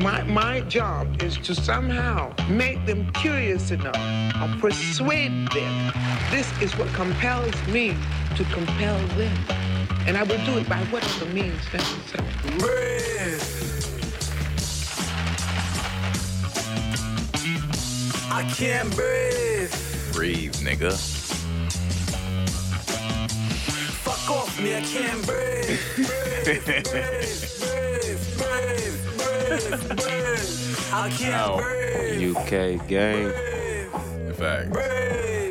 My, my job is to somehow make them curious enough or persuade them. This is what compels me to compel them. And I will do it by whatever means necessary. Breathe. I can't breathe. Breathe, nigga. Fuck off me, I can't breathe, breathe, breathe, breathe. I can't Ow. breathe. UK gang. In fact, Breathe,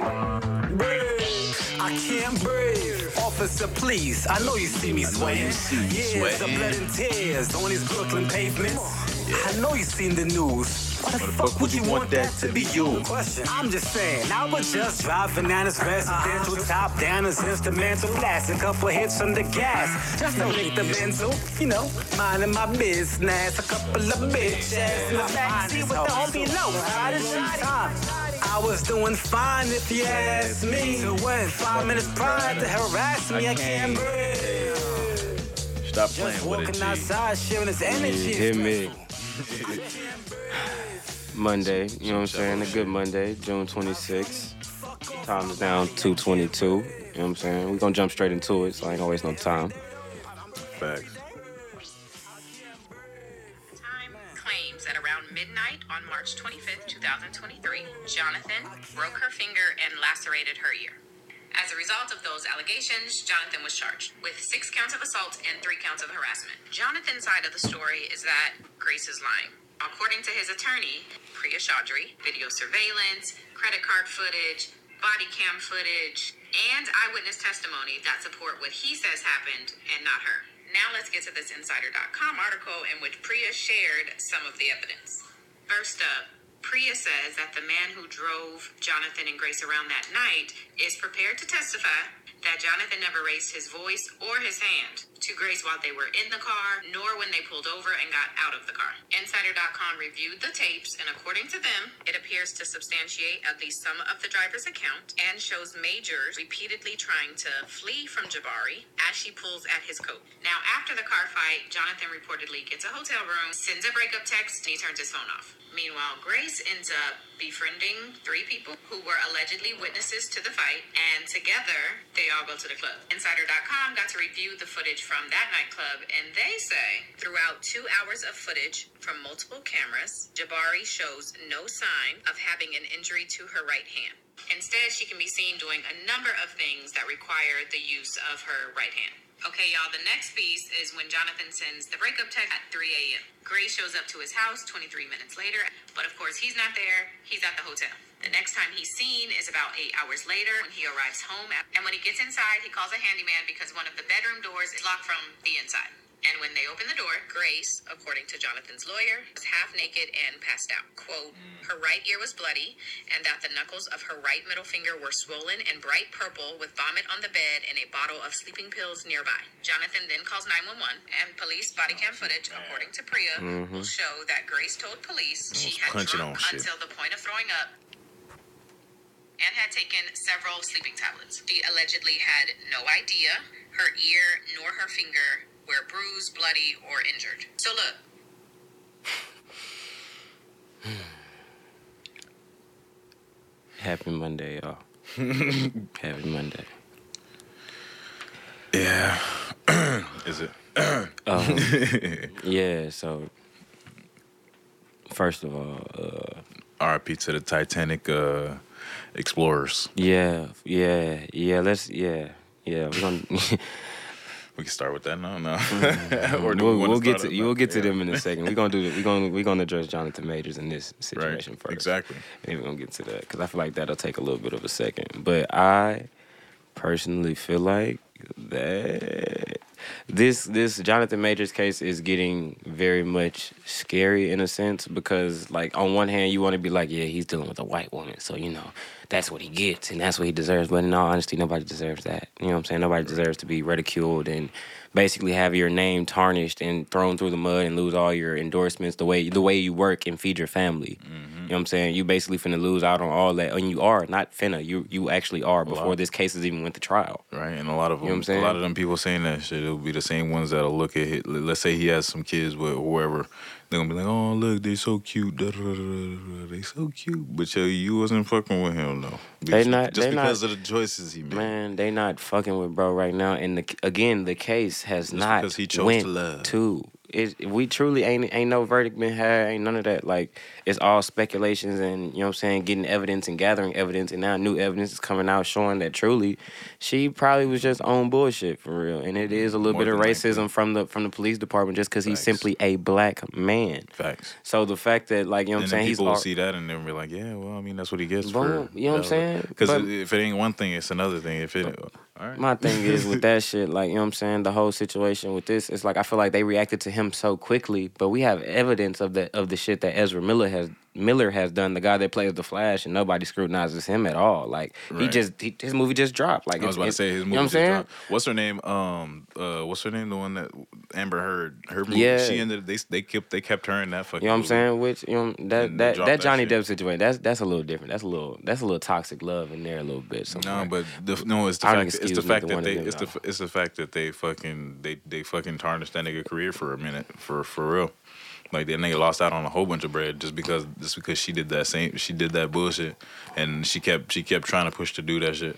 breathe. I can't breathe. Officer, please. I know you see me sweating. Years sweating. of blood and tears on these Brooklyn pavements. I know you seen the news. Why the, fuck, would you want that to be you? Question. I'm just saying, I was just driving down this residential top down this instrumental, blast a couple hits on the gas. Just don't hit the mental, you know, minding my business. A couple of bitches in the backseat with the homie low. How did time? I was doing fine if you ask me. To win five minutes prior to harass me, I can't breathe. stop Just playing with it, walking outside, sharing this energy. hit me. stressful. Monday, you know what I'm saying? A good Monday, June 26th. Time is down 222. You know what I'm saying? We're gonna jump straight into it, so I ain't gonna waste no time. Facts. Time claims that around midnight on March 25th, 2023, Jonathan broke her finger and lacerated her ear. As a result of those allegations, Jonathan was charged with six counts of assault and three counts of harassment. Jonathan's side of the story is that Grace is lying. According to his attorney, Priya Chaudhry, video surveillance, credit card footage, body cam footage, and eyewitness testimony that support what he says happened and not her. Now let's get to this Insider.com article in which Priya shared some of the evidence. First up, Priya says that the man who drove Jonathan and Grace around that night is prepared to testify that Jonathan never raised his voice or his hand to Grace while they were in the car, nor when they pulled over and got out of the car. Insider.com reviewed the tapes, and according to them, it appears to substantiate at least some of the driver's account and shows Majors repeatedly trying to flee from Jabbari as she pulls at his coat. Now, after the car fight, Jonathan reportedly gets a hotel room, sends a breakup text, and he turns his phone off. Meanwhile, Grace ends up befriending three people who were allegedly witnesses to the fight, and together they all go to the club. Insider.com got to review the footage from that nightclub, and they say throughout two hours of footage from multiple cameras, Jabbari shows no sign of having an injury to her right hand. Instead, she can be seen doing a number of things that require the use of her right hand. Okay, y'all, the next piece is when Jonathan sends the breakup text at 3 a.m. Grace shows up to his house 23 minutes later, but of course, he's not there. He's at the hotel. The next time he's seen is about eight hours later when he arrives home. And when he gets inside, he calls a handyman because one of the bedroom doors is locked from the inside. And when they open the door, Grace, according to Jonathan's lawyer, was half naked and passed out. Quote, hmm. her right ear was bloody, and that the knuckles of her right middle finger were swollen and bright purple with vomit on the bed and a bottle of sleeping pills nearby. Jonathan then calls 911, and police body cam oh, footage, according to Priya, will mm-hmm. show that Grace told police she had punching drunk on until the point of throwing up and had taken several sleeping tablets. She allegedly had no idea her ear nor her finger were bruised, bloody, or injured. So look, Happy Monday, y'all. Happy Monday. Yeah. Is it? Yeah, so first of all, uh, RIP to the Titanic uh, explorers. yeah, yeah, yeah, let's yeah, yeah, we're gonna We can start with that now. No. Mm-hmm. or we'll, we we'll get to you will get to them in a second. We're gonna do we're gonna we're gonna address Jonathan Majors in this Right. situation first. Exactly. And we're gonna get to that because I feel like that'll take a little bit of a second. But I personally feel like that this this Jonathan Majors case is getting very much scary in a sense because like on one hand you want to be like yeah he's dealing with a white woman so you know that's what he gets and that's what he deserves. But in all honesty nobody deserves that. You know what I'm saying? Nobody deserves to be ridiculed and basically have your name tarnished and thrown through the mud and lose all your endorsements the way the way you work and feed your family mm-hmm. You know what I'm saying? You basically finna lose out on all that. And you are, not finna. You you actually are before this case has even went to trial. Right, and a lot of You know them, what I'm saying? a lot of them people saying that shit, it'll be the same ones that'll look at it. Let's say he has some kids with whoever, they're gonna be like, "Oh, look, they're so cute, da, da, da, da, da, they so cute." But yo, you wasn't fucking with him though. They not- just they not- because of the choices he made. Man, they not fucking with bro right now. And the, again, the case has not because he chose went to love. to. It, we truly ain't ain't no verdict been had. Ain't none of that. Like it's all speculations and you know what I'm saying, getting evidence and gathering evidence. And now new evidence is coming out showing that truly, she probably was just on bullshit for real. And it is a little More bit of racism likely. from the from the police department just because he's simply a black man. Facts. So the fact that like you know what I'm saying, then he's people will see that and they'll be like, "Yeah, well, I mean, that's what he gets Boom, for." you know what I'm saying? Because if it ain't one thing, it's another thing. If it, right, My thing is with that shit, like, you know what I'm saying? The whole situation with this, it's like I feel like they reacted to him so quickly, but we have evidence of the of the shit that Ezra Miller has Miller has done, the guy that plays the Flash, and nobody scrutinizes him at all. Like he just he, his movie just dropped. Like I was about to say his You movie. know what I'm just saying? dropped. What's her name? Um, uh, what's her name? The one that Amber Heard. Her movie. Yeah. She ended. They they kept they kept her in that fucking. You know what I'm movie. saying? Which you know that that, that that Johnny shit. Depp situation. That's that's a little different. That's a little that's a little toxic love in there a little bit. No, but the, no, it's the I fact. It's the fact that they. them, It's the it's the fact that they fucking they they fucking tarnished that nigga career for a minute for for real. Like that nigga lost out on a whole bunch of bread just because just because she did that same she did that bullshit and she kept she kept trying to push to do that shit.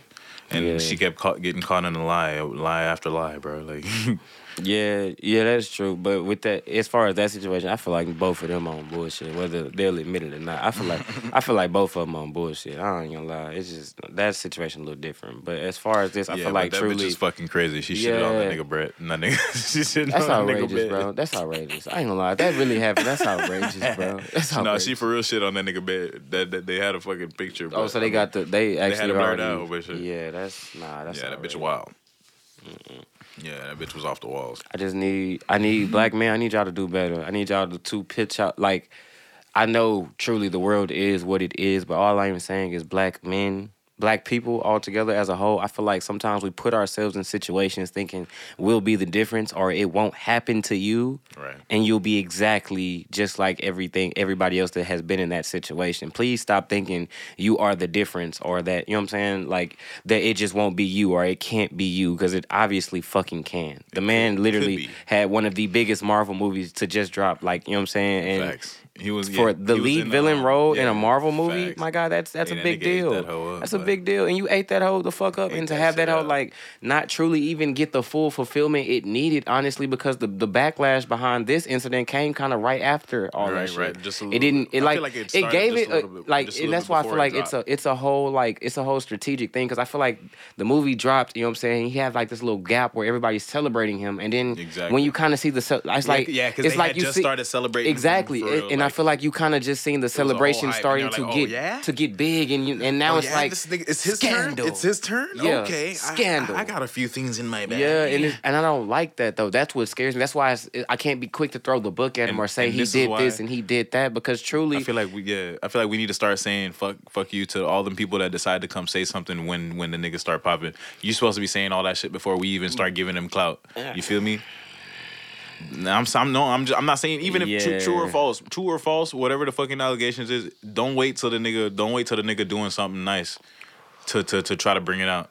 And Yeah. she kept caught, getting caught in a lie, lie after lie, bro. Like, Yeah, yeah, that's true. But with that, as far as that situation, I feel like both of them on bullshit, whether they'll admit it or not. I feel like I feel like both of them on bullshit. I ain't gonna lie. It's just that situation a little different. But as far as this, I yeah, feel like that truly, bitch is fucking crazy. She shitted on that nigga bread. That nigga, she shitted that's on that nigga outrageous, bed. bro. That's outrageous. I ain't gonna lie. If that really happened, that's outrageous, bro. That's outrageous. No, she for real shit on that nigga bed. That, that they had a fucking picture. Oh, so they got the they actually had it blurred already- out, shit. Yeah, that's nah. That's yeah, that bitch outrageous. wild. Yeah, that bitch was off the walls. I just need I need mm-hmm. black men, I need y'all to do better. I need y'all to, to pitch out like I know truly the world is what it is, but all I'm saying is black men, black people all together as a whole. I feel like sometimes we put ourselves in situations thinking we'll be the difference or it won't happen to you. Right. And you'll be exactly just like everything everybody else that has been in that situation. Please stop thinking you are the difference or that, you know what I'm saying? Like that it just won't be you or it can't be you because it obviously fucking can. The man literally had one of the biggest Marvel movies to just drop like, you know what I'm saying? And Facts. He was for yeah, the lead in, villain um, role in a Marvel movie, facts. my God, that's that's Hey, a big deal. that up, that's a big deal, and you ate that whole the fuck up, and to have that whole like not truly even get the full fulfillment it needed, honestly, because the the backlash behind this incident came kind of right after all that shit. right, just a it didn't. It I like feel like it it, gave it a little bit- like, and that's why I feel like it's a it's a whole like it's a whole strategic thing because I feel like the movie dropped. You know what I'm saying? He had like this little gap where everybody's celebrating him, and then Exactly. when you kind of see the, it's like yeah, because it's they like you just see, started celebrating. Exactly, and- and I feel like you kind of just seen the celebration starting to like, oh, get yeah? to get big, and you, and now Oh, it's yeah, like this nigga, it's his scandal. turn. It's his turn. Yeah, okay, scandal. I, I got a few things in my bag. yeah, and it's, and I don't like that though. That's what scares me. That's why I can't be quick to throw the book at him And- or say he did this and he did that because truly, I feel like we yeah. I feel like we need to start saying fuck fuck you to all them people that decide to come say something when when the niggas start popping. You supposed to be saying all that shit before we even start giving them clout. You feel me? I'm, I'm no, I'm just, I'm not saying even if true, true or false, true or false, whatever the fucking allegations is, don't wait till the nigga, don't wait till the nigga doing something nice to to to try to bring it out.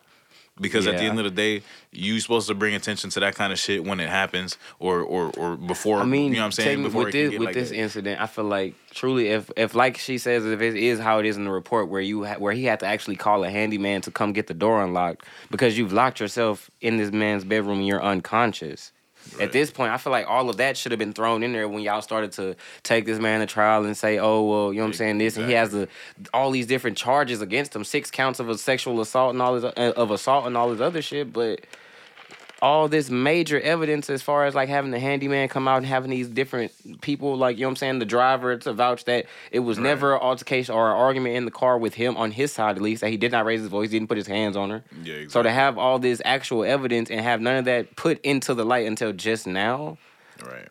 Because at the end of the day, you supposed to bring attention to that kind of shit when it happens, or or or before. I mean, you know what I'm saying? Before with this with like this that. incident, I feel like truly, if if like she says, if it is how it is in the report, where you ha- where he had to actually call a handyman to come get the door unlocked because you've locked yourself in this man's bedroom and you're unconscious. At this point, I feel like all of that should have been thrown in there when y'all started to take this man to trial and say, "Oh, well, you know what I'm saying? This," and he has the all these different charges against him, six counts of a sexual assault and all this uh, of assault and all this other shit, but all this major evidence as far as like having the handyman come out and having these different people like you know what I'm saying the driver to vouch that it was never an altercation or an argument in the car with him on his side at least that he did not raise his voice didn't put his hands on her Yeah, exactly. so to have all this actual evidence and have none of that put into the light until just now right.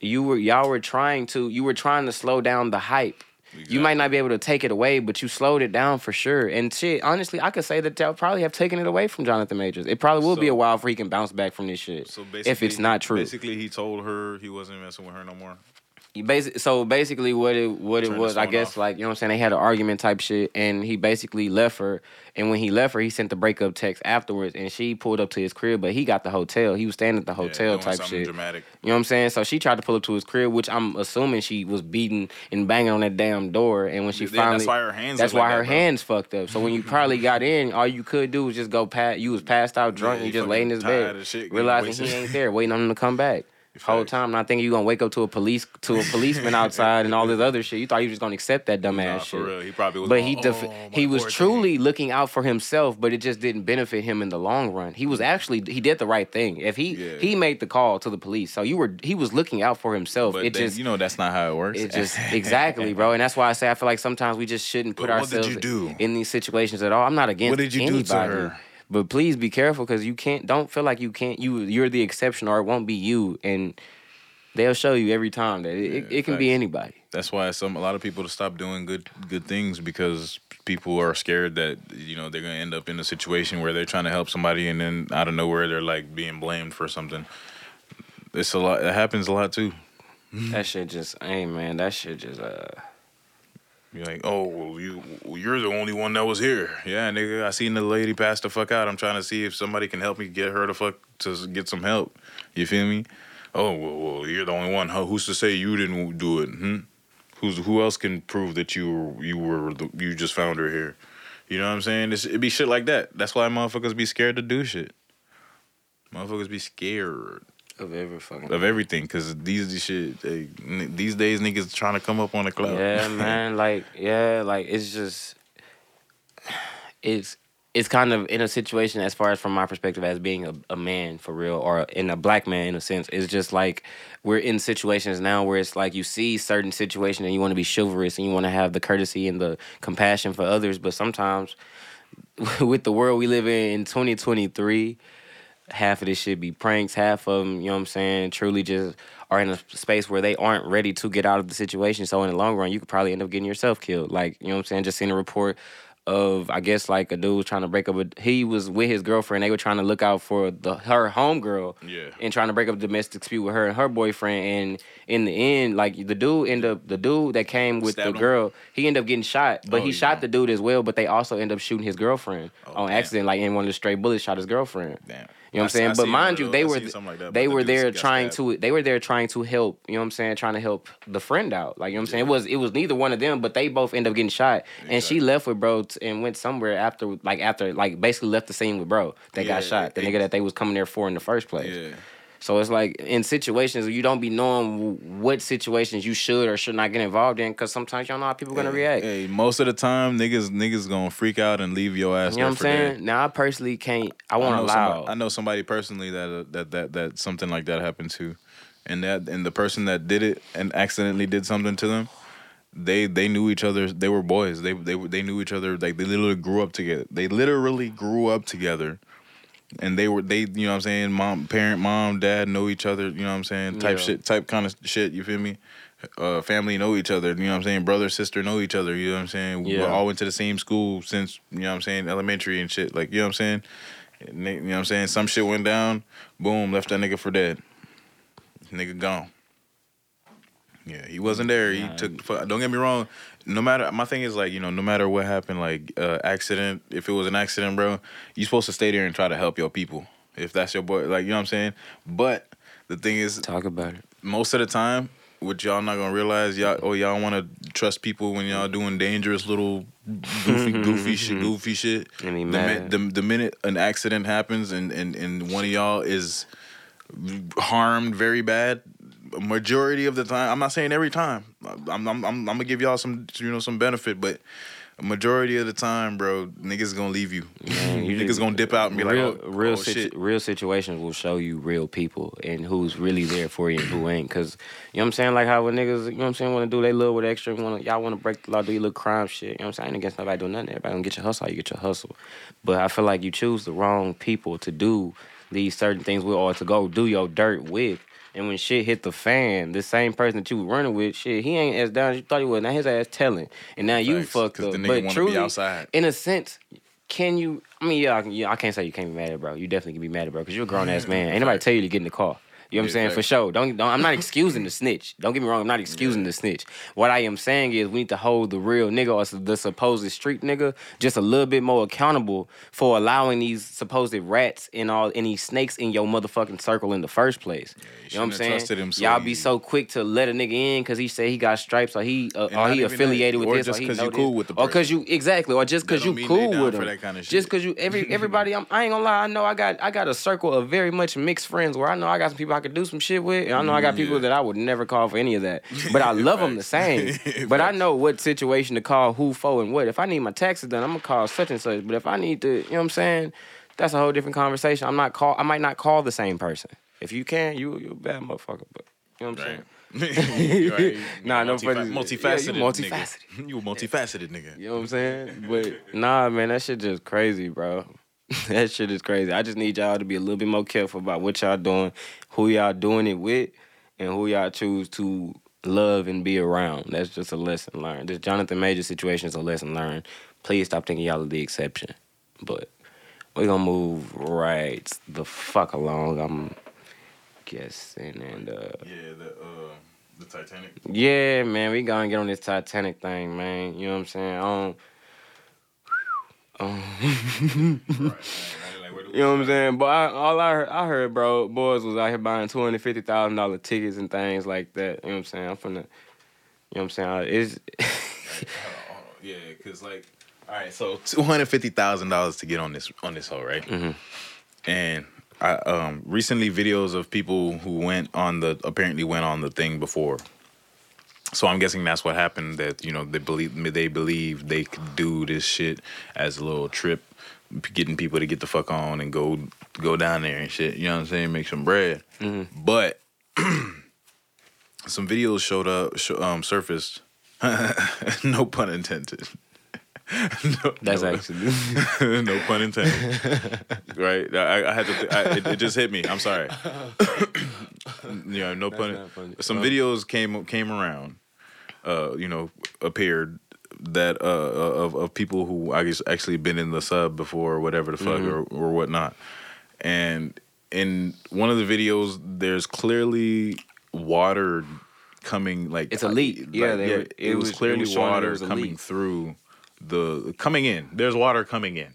you were y'all were trying to you were trying to slow down the hype you might not be able to take it away, but you slowed it down for sure. And shit, honestly, I could say that y'all probably have taken it away from Jonathan Majors. It probably will be a while before he can bounce back from this shit. So basically, if it's not true. Basically, he told her he wasn't messing with her no more. So basically, what it what it Turn was, I guess, off. like you know what I'm saying. They had an argument type shit, and he basically left her. And when he left her, he sent the breakup text afterwards, and she pulled up to his crib, but he got the hotel. He was staying at the hotel doing type shit. dramatic. You know what I'm saying? So she tried to pull up to his crib, which I'm assuming she was beating and banging on that damn door. And when she Yeah, that's why her hands That's why like her that, hands fucked up. So when you probably got in, all you could do was just go past. You was passed out drunk, Yeah, and you just laid in his bed, realizing he ain't there, waiting on him to come back. Whole time, not thinking you gonna wake up to a police to a policeman outside and all this other shit. You thought you was just gonna accept that dumbass Nah, shit. for real. He probably was But going, he def- "Oh, he was truly looking out for himself, but it just didn't benefit him in the long run. He was actually he did the right thing. If he Yeah. he made the call to the police, so you were he was looking out for himself. But it just you know that's not how it works. it just exactly, bro. And that's why I say I feel like sometimes we just shouldn't put But ourselves in these situations at all. I'm not against What did you do to her? But please be careful because you can't. Don't feel like you can't. You you're the exception, or it won't be you. And they'll show you every time that it, it, Yeah, it can be anybody. That's why some a lot of people to stop doing good good things because people are scared that you know they're gonna end up in a situation where they're trying to help somebody and then out of nowhere they're like being blamed for something. It's a lot. It happens a lot too. That shit just, hey man, that shit just uh. You're like, oh, well, you you're the only one that was here. Yeah, nigga, I seen the lady pass the fuck out. I'm trying to see if somebody can help me get her to fuck to get some help. You feel me? Oh, well, well you're the only one. Who's to say you didn't do it? Hmm? Who's who else can prove that you were you were the, you just found her here? You know what I'm saying? It's, it be shit like that. That's why motherfuckers be scared to do shit. Motherfuckers be scared Of every fucking. of everything because these these shit they, these days niggas trying to come up on the cloud. Yeah, man. Like, yeah, like it's just, it's it's kind of in a situation as far as from my perspective as being a, a man for real or in a black man in a sense. It's just like we're in situations now where it's like you see certain situations and you want to be chivalrous and you want to have the courtesy and the compassion for others, but sometimes with the world we live in in 2023 half of this shit be pranks, half of them, you know what I'm saying, truly just are in a space where they aren't ready to get out of the situation. So in the long run, you could probably end up getting yourself killed. Like, you know what I'm saying? Just seen a report of I guess like a dude was trying to break up with he was with his girlfriend. They were trying to look out for the her homegirl Yeah. and trying to break up a domestic dispute with her and her boyfriend. And in the end, like the dude end up the dude that came with Stabbed the him? girl, he ended up getting shot. But Oh, he you shot the dude as well. But they also end up shooting his girlfriend Oh, on damn. accident. Like in one of the stray bullets shot his girlfriend. Damn. You know what I'm see- I saying? But mind you, they. Were like that, they were there trying to they were there trying to help, you know what I'm saying, trying to help the friend out. Like, you know what I'm saying? It was it was neither one of them, but they both end up getting shot. And she left with bro t- and went somewhere after like after like basically left the scene with bro that got shot. The nigga that they was coming there for in the first place. Yeah. So it's like in situations where you don't be knowing what situations you should or should not get involved in because sometimes you don't know how people gonna react. Hey, most of the time, niggas niggas gonna freak out and leave your ass You know what I'm saying? dead. Now I personally can't. I I to know allow. somebody, I know somebody personally that uh, that that that something like that happened to, and that and the person that did it and accidentally did something to them, they they knew each other. They were boys. They they they knew each other. Like they literally grew up together. They literally grew up together, and they were they you know what I'm saying. Mom, parent, mom, dad know each other. You know what I'm saying. Type Yeah. shit. Type kind of shit. You feel me? Uh, family know each other. You know what I'm saying. Brother, sister know each other. You know what I'm saying. We all went to the same school since you know what I'm saying elementary and shit. Like you know what I'm saying. And they- You know what I'm saying? Some shit went down, boom, left that nigga for dead. Nigga gone. Yeah, he wasn't there. He took. Don't get me wrong. No matter my thing is like you know no matter what happened like uh, accident if it was an accident bro you supposed to stay there and try to help your people if that's your boy like you know what I'm saying but the thing is Talk about it. most of the time, what y'all not gonna realize, y'all oh y'all want to trust people when y'all doing dangerous little goofy goofy shit, goofy shit. The, mad. the the minute an accident happens and and and one of y'all is harmed very bad, majority of the time, I'm not saying every time. I'm I'm I'm, I'm gonna give y'all some you know some benefit, but. Majority of the time, bro, niggas gonna leave you. Man, you niggas just- gonna dip out and be real, like, oh, real, oh, situ- shit. real situations will show you real people and who's really there for you and who ain't. Cause you know what I'm saying, like how when niggas, you know what I'm saying, want to do they little with extra, want y'all want to break the law, do your little crime shit. You know what I'm saying? I ain't against nobody doing nothing. Everybody gonna get your hustle, you get your hustle. But I feel like you choose the wrong people to do these certain things with or to go do your dirt with. And when shit hit the fan, the same person that you were running with, shit, he ain't as down as you thought he was. Now his ass telling, and now you Facts, fucked up. the nigga but truly, outside. in a sense, can you? I mean, yeah, I, yeah, I can't say you can't be mad at bro. You definitely can be mad at bro because you're a grown ass man. Ain't nobody tell you to get in the car. You know what I'm Yeah, saying? For sure. Don't, don't I'm not excusing the snitch. Don't get me wrong. I'm not excusing the snitch. What I am saying is we need to hold the real nigga or the supposed street nigga just a little bit more accountable for allowing these supposed rats and all any snakes in your motherfucking circle in the first place. you know what I'm saying? so Y'all be easy. so quick to let a nigga in because he say he got stripes or he uh, or he even that, affiliated with or this just or he 'cause know you cool with the or because you exactly or just because you cool with for that kinda Just because you every everybody I'm, I ain't gonna lie I know I got I got a circle of very much mixed friends where I know I got some people I could do some shit with and I know I got people Yeah. that I would never call for any of that but I love them the same but I know what situation to call who for and what if I need my taxes done I'm gonna call such and such but if I need to you know what I'm saying that's a whole different conversation I'm not call I might not call the same person if you can you you a bad motherfucker but you know what I'm saying Right. right. Nah, no funny- multifaceted. yeah, you multifaceted. Nigga. you a multifaceted nigga. You know what I'm saying? But nah, man, that shit just crazy, bro. that shit is crazy. I just need y'all to be a little bit more careful about what y'all doing, who y'all doing it with, and who y'all choose to love and be around. That's just a lesson learned. This Jonathan Major situation is a lesson learned. Please stop thinking y'all are the exception. But we're gonna move right the fuck along. I'm guessing and uh Yeah, the uh, the Titanic. yeah, man, we gonna get on this Titanic thing, man. You know what I'm saying? Um, you know what I'm saying? But I, all I heard, I heard, bro, boys was out here buying two hundred fifty thousand dollar tickets and things like that. You know what I'm saying? I'm finna, you know what I'm saying? It's Yeah, cause like, all right, so two hundred fifty thousand dollars to get on this on this hoe, right? Mm-hmm. And I um recently videos of people who went on the apparently went on the thing before. So I'm guessing that's what happened. That you know they believe they believe they could do this shit as a little trip, getting people to get the fuck on and go go down there and shit. You know what I'm saying? Make some bread. But some videos showed up, sh- um, surfaced. no pun intended. no, that's no, actually no pun intended. right? I, I had to. Th- I, it, it just hit me. I'm sorry. yeah, no pun. Some Oh. videos came came around. Uh, you know, appeared that uh of of people who I guess actually been in the sub before or whatever the fuck Mm-hmm. or or whatnot, and in one of the videos, there's clearly water coming like It's a leak. Yeah, they were- it, it was was- clearly was showing that it water was coming leak. through the coming in. There's water coming in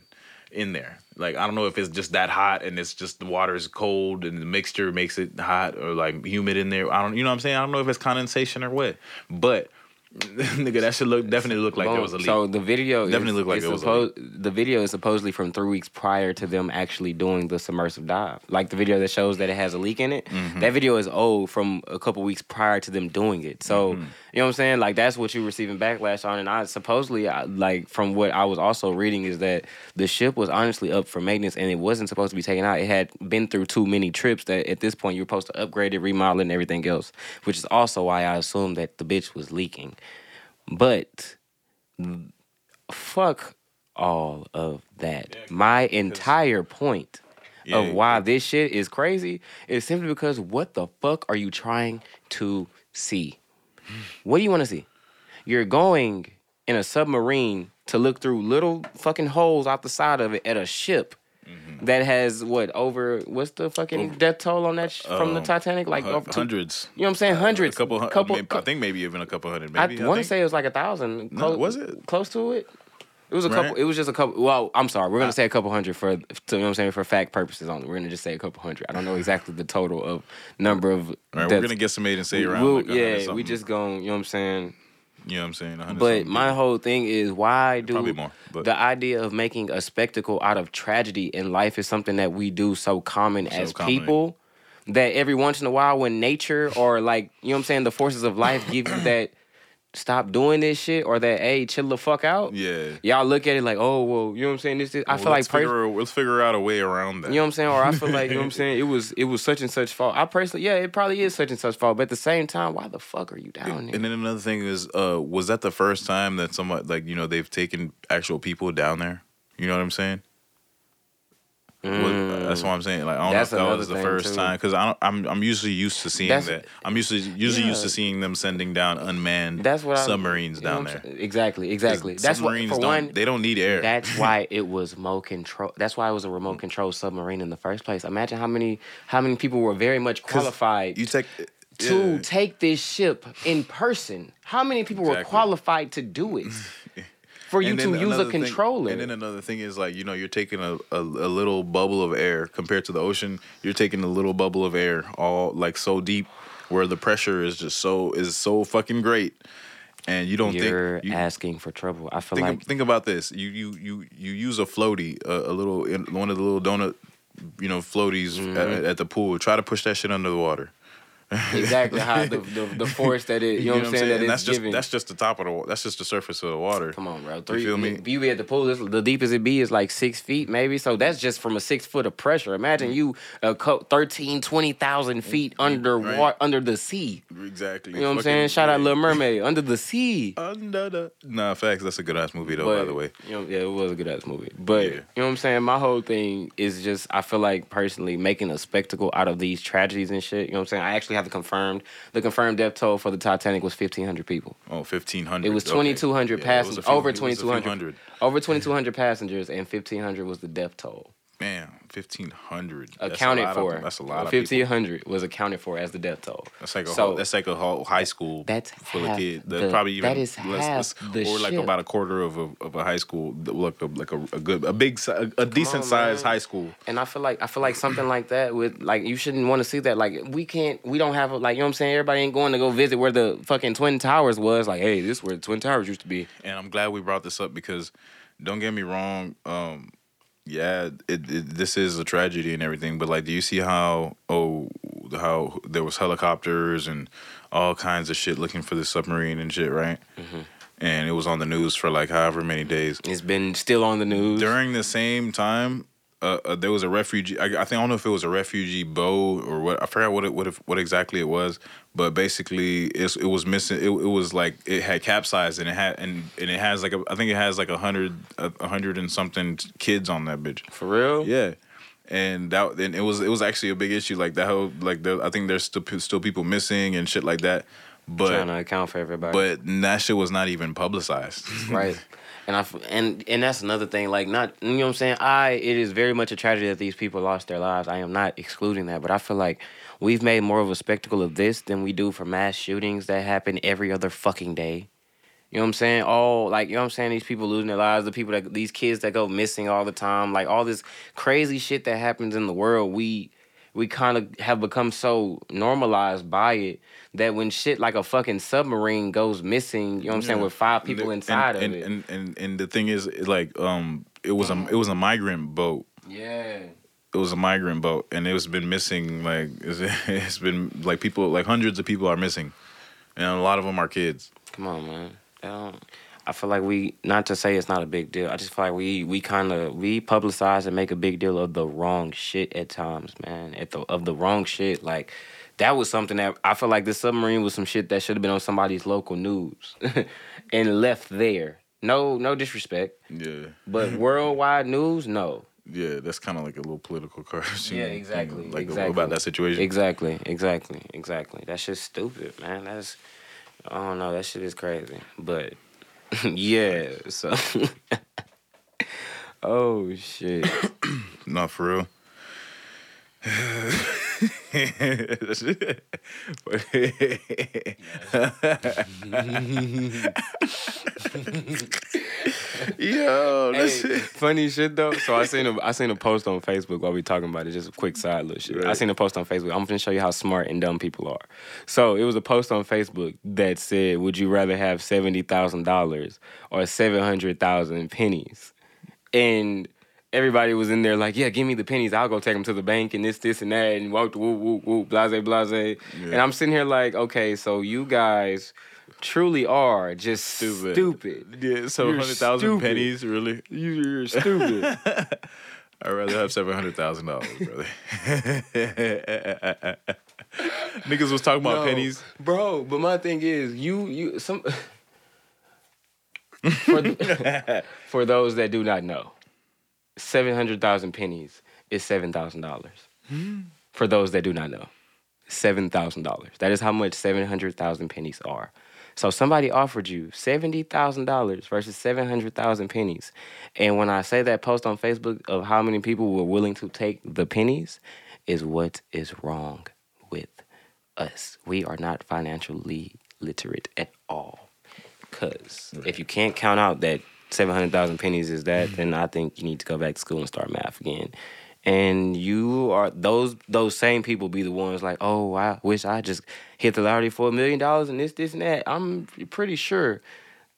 in there. Like I don't know if it's just that hot and it's just the water is cold and the mixture makes it hot or like humid in there. I don't you know what I'm saying? I don't know if it's condensation or what. But nigga, that should look definitely look like there Boom. was a leak. So the video Definitely is, looked like it was a supposed- the video is supposedly from three weeks prior to them actually doing the submersive dive. Like the video that shows that it has a leak in it. Mm-hmm. That video is old from a couple weeks prior to them doing it. So Mm-hmm. you know what I'm saying? Like that's what you're receiving backlash on. And I supposedly I, like from what I was also reading is that the ship was honestly up for maintenance and it wasn't supposed to be taken out. It had been through too many trips that at this point you're supposed to upgrade it, remodel it, and everything else. Which is also why I assumed that the bitch was leaking. But fuck all of that. My entire point Yeah, of why this shit is crazy is simply because what the fuck are you trying to see? What do you want to see? You're going in a submarine to look through little fucking holes out the side of it at a ship Mm-hmm. that has what over what's the fucking death toll on that sh- from the Um, Titanic like over two- hundreds. You know what I'm saying? Hundreds. A couple, couple, maybe- I think maybe even a couple hundred. Maybe I Maybe want to say it was like a thousand. No, Close, was it? close to it? It was a Right. couple. It was just a couple. Well, I'm sorry. We're gonna say a couple hundred for, to, you know what I'm saying, for fact purposes only. We're gonna just say a couple hundred. I don't know exactly the total of number of. All right, we're gonna get somebody and say around. we'll- like yeah, we just going. You know what I'm saying? You know what I'm saying? But my whole thing is why do Probably more, but- the idea of making a spectacle out of tragedy in life is something that we do so common as common. people that every once in a while when nature or like you know what I'm saying the forces of life give you that stop doing this shit or that hey chill the fuck out. Yeah. Y'all look at it like oh well you know what I'm saying this is I Well, feel like let's pers- figure, let's figure out a way around that. you know what I'm saying? Or I feel like, you know what I'm saying? It was it was such and such fault. I personally, yeah, it probably is such and such fault. But at the same time, why the fuck are you down there? And then another thing is, uh, was that the first time that somebody like you know they've taken actual people down there? You know what I'm saying? Was- that's mm. what I'm saying. Like I don't That's know if that was the first too. time because I don't, I'm I'm usually used to seeing That's- that. I'm usually usually used to seeing them sending down unmanned That's what submarines know down what I'm there. Exactly, Exactly, exactly. That's what submarines for don't- one. They don't need air. That's why it was remote control. That's why it was a remote mm. control submarine in the first place. Imagine how many how many people were very much qualified you take to yeah. take this ship in person. How many people were qualified to do it? For you to use a thing- controller. and then another thing is like you know you're taking a, a, a little bubble of air compared to the ocean. You're taking a little bubble of air all like so deep where the pressure is just so is so fucking great, and you don't You're think you, asking for trouble. I feel think like think about this. You you you you use a floaty, a, a little one of the little donut, you know, floaties Mm-hmm. at, at the pool. Try to push that shit under the water. Exactly how the, the the force that it you know, what I'm saying that And that's just giving. that's just the top of the that's just the surface of the water. Come on, bro. You Three, feel me? You be at the pool. This, the deepest it be is like six feet, maybe. So that's just from a six foot of pressure. Imagine you uh, co- 13, 20,000 feet under Right. wa- under the sea. Exactly. You know what I'm saying? Shout out. Little Mermaid, under the sea. Under the nah, facts. That's a good ass movie though. by the way, you know, yeah, it was a good ass movie. But Yeah. you know what I'm saying? My whole thing is just I feel like personally making a spectacle out of these tragedies and shit. You know what I'm saying? I actually have the confirmed the confirmed death toll for the Titanic was 1,500 people. oh, 1500. It was 2,200 Yeah, it was a passengers, few- over it was a few 2,200, hundred. over 2,200 passengers, and 1,500 was the death toll. Man, 1500. Accounted lot for. Of, that's a lot of 1,500 was accounted for as the death toll. That's like a So- whole, that's like a whole high school That's full half of kids. the- That's probably even that is half the or like ship. about a quarter of a, of a high school, like a like a, a good a big a, a decent sized high school. And I feel like I feel like something like that with like you shouldn't want to see that. Like we can't we don't have a, like you know what I'm saying. Everybody ain't going to go visit where the fucking twin towers was. Like hey, this is where the twin towers used to be. and I'm glad we brought this up because don't get me wrong, um, yeah, it, it this is a tragedy and everything, but like, do you see how oh how there was helicopters and all kinds of shit looking for the submarine and shit, right? Mm-hmm. And it was on the news for like however many days. It's been still on the news. During the same time, uh, uh, there was a refugee. I, I think I don't know if it was a refugee boat or what. I forgot what it what, if, what exactly it was, but basically it's, it was missing. It, it was like it had capsized and it had and, and it has like a, I think it has like a hundred a hundred and something kids on that bitch. For real? Yeah. And that and it was it was actually a big issue like that whole like there, I think there's still still people missing and shit like that, but Trying to account for everybody. but that shit was not even publicized. right and I and and that's another thing like not you know what i'm saying i it is very much a tragedy that these people lost their lives i am not excluding that but i feel like we've made more of a spectacle of this than we do for mass shootings that happen every other fucking day you know what I'm saying? All like you know what I'm saying. These people losing their lives, the people that these kids that go missing all the time, like all this crazy shit that happens in the world. We we kind of have become so normalized by it that when shit like a fucking submarine goes missing, you know what I'm saying, Yeah. with five people And- inside and, of and, it. And, and and the thing is, like, um, it was a it was a migrant boat. yeah. It was a migrant boat, and it was been missing. Like, it's, it's been like people, like hundreds of people are missing, and a lot of them are kids. Come on, man. I don't. I feel like we not to say it's not a big deal. I just feel like we we kind of we publicize and make a big deal of the wrong shit at times, man. At the of the wrong shit, like that was something that I feel like this submarine was some shit that should have been on somebody's local news and left there. No, no disrespect, Yeah, but worldwide news, no. Yeah, that's kind of like a little political cartoon. Yeah, thing, exactly, Like exactly. about that situation. Exactly, exactly, exactly. That's just stupid, man. That's I don't know. That shit is crazy, but yeah. So, oh shit. Not for real. Yo, that's it. funny shit though. So I seen a I seen a post on Facebook while we talking about it. Just a quick side little shit. I seen a post on Facebook. I'm gonna show you how smart and dumb people are. So it was a post on Facebook that said, "Would you rather have seventy thousand dollars or seven hundred thousand pennies?" And everybody was in there like, "Yeah, give me the pennies. I'll go take them to the bank and this, this, and that." And walked whoop whoop whoop, blase blase. And I'm sitting here like, okay, so you guys truly are just Stupid. stupid. Yeah, so hundred thousand pennies, really? You're stupid. I'd rather have seven hundred thousand dollars, brother. Niggas was talking about No, pennies. bro. But my thing is, you you some for, th- for those that do not know, seven hundred thousand pennies is seven thousand dollars. Hmm. For those that do not know, seven thousand dollars. That is how much seven hundred thousand pennies are. So somebody offered you seventy thousand dollars versus seven hundred thousand pennies, and when I say that post on Facebook of how many people were willing to take the pennies, is what is wrong with us. We are not financially literate at all. Cause if you can't count out that seven hundred thousand pennies is that, mm-hmm. then I think you need to go back to school and start math again. And you are those those same people be the ones like, oh, I wish I just hit the lottery for a million dollars and this, this, and that. I'm pretty sure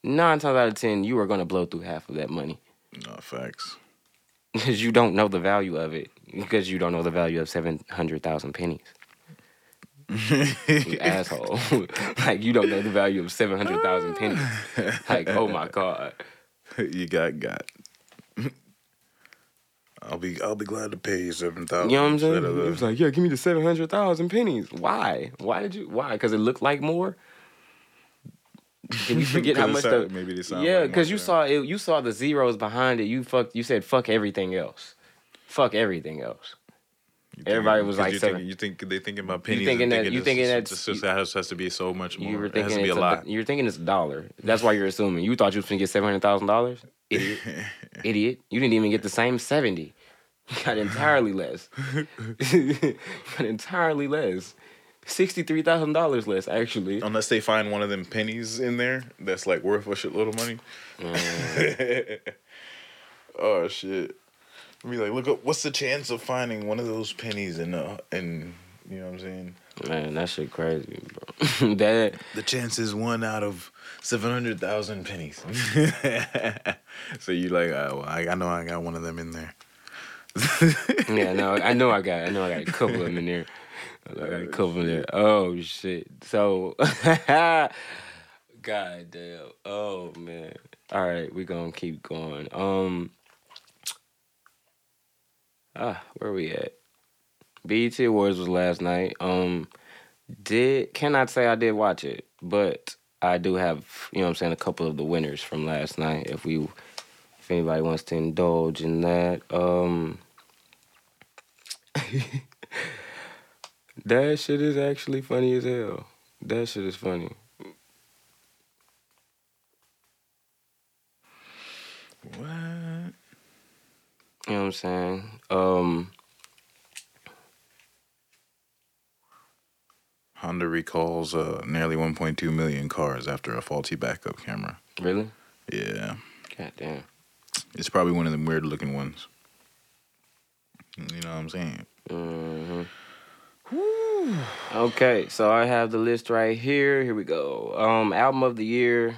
nine times out of ten you are gonna blow through half of that money No facts. because you don't know the value of it because you don't know the value of seven hundred thousand pennies. you asshole! like you don't know the value of seven hundred thousand pennies. Like oh my god. you got got. I'll be I'll be glad to pay you seven thousand. You know what I'm saying? He was like, yeah, give me the 700,000 pennies. Why? Why did you, why? Because it looked like more? Did we forget how much sound- the, maybe they sound yeah, because more, you yeah. saw it, you saw the zeros behind it. You fuck, you said fuck everything else. Fuck everything else. Everybody was like you seven- think, you think they thinking about pennies. You thinking that- you this- thinking this, that's- this has, has to be so much more. You were it has thinking to be it's a lot. you were thinking it's a dollar. That's why you're assuming. You thought you was gonna get seven hundred thousand dollars. Idiot, idiot. You didn't even get the same seventy. You got entirely less. you got entirely less. Sixty-three thousand dollars less, actually. Unless they find one of them pennies in there that's like worth a shitload of money. Mm. oh shit! Be like, look up. What's the chance of finding one of those pennies in uh in you know what I'm saying? Man, that shit crazy, bro. that The chance is one out of seven hundred thousand pennies. so you like, uh, well, I, I know I got one of them in there. yeah, no, I know I got, I know I got a couple of them in there. I got a couple in there. Oh shit. So, god damn. Oh man. All right, we gonna keep going. Um. Ah, where are we at? BET Awards was last night. Um, did cannot say I did watch it, but I do have you know what I'm saying a couple of the winners from last night. If we, if anybody wants to indulge in that, um. that shit is actually funny as hell. That shit is funny. What? You know what I'm saying? Um, Honda recalls uh, nearly 1.2 million cars after a faulty backup camera. really? Yeah, God damn. it's probably one of them weird looking ones. You know what I'm saying? hmm Okay, so I have the list right here. Here we go. Um, album of the year.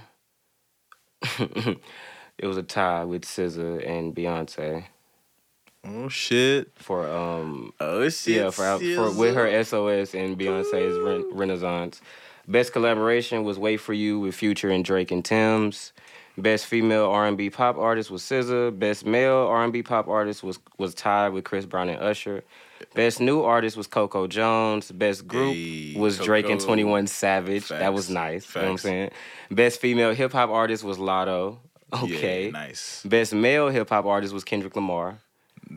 it was a tie with SZA and Beyonce Oh shit! for um Oh shit! yeah for, for with her SOS and Beyonce's Ren- Renaissance. Best collaboration was "Wait for You" with Future and Drake and Tems. Best female R&B pop artist was SZA. Best male R&B pop artist was was tied with Chris Brown and Usher. Best new artist was Coco Jones. Best group Hey, was Drake and 21 Savage. That was Facts. nice. You know what I'm saying? Best female hip hop artist was Latto. Okay. Yeah, nice. Best male hip hop artist was Kendrick Lamar.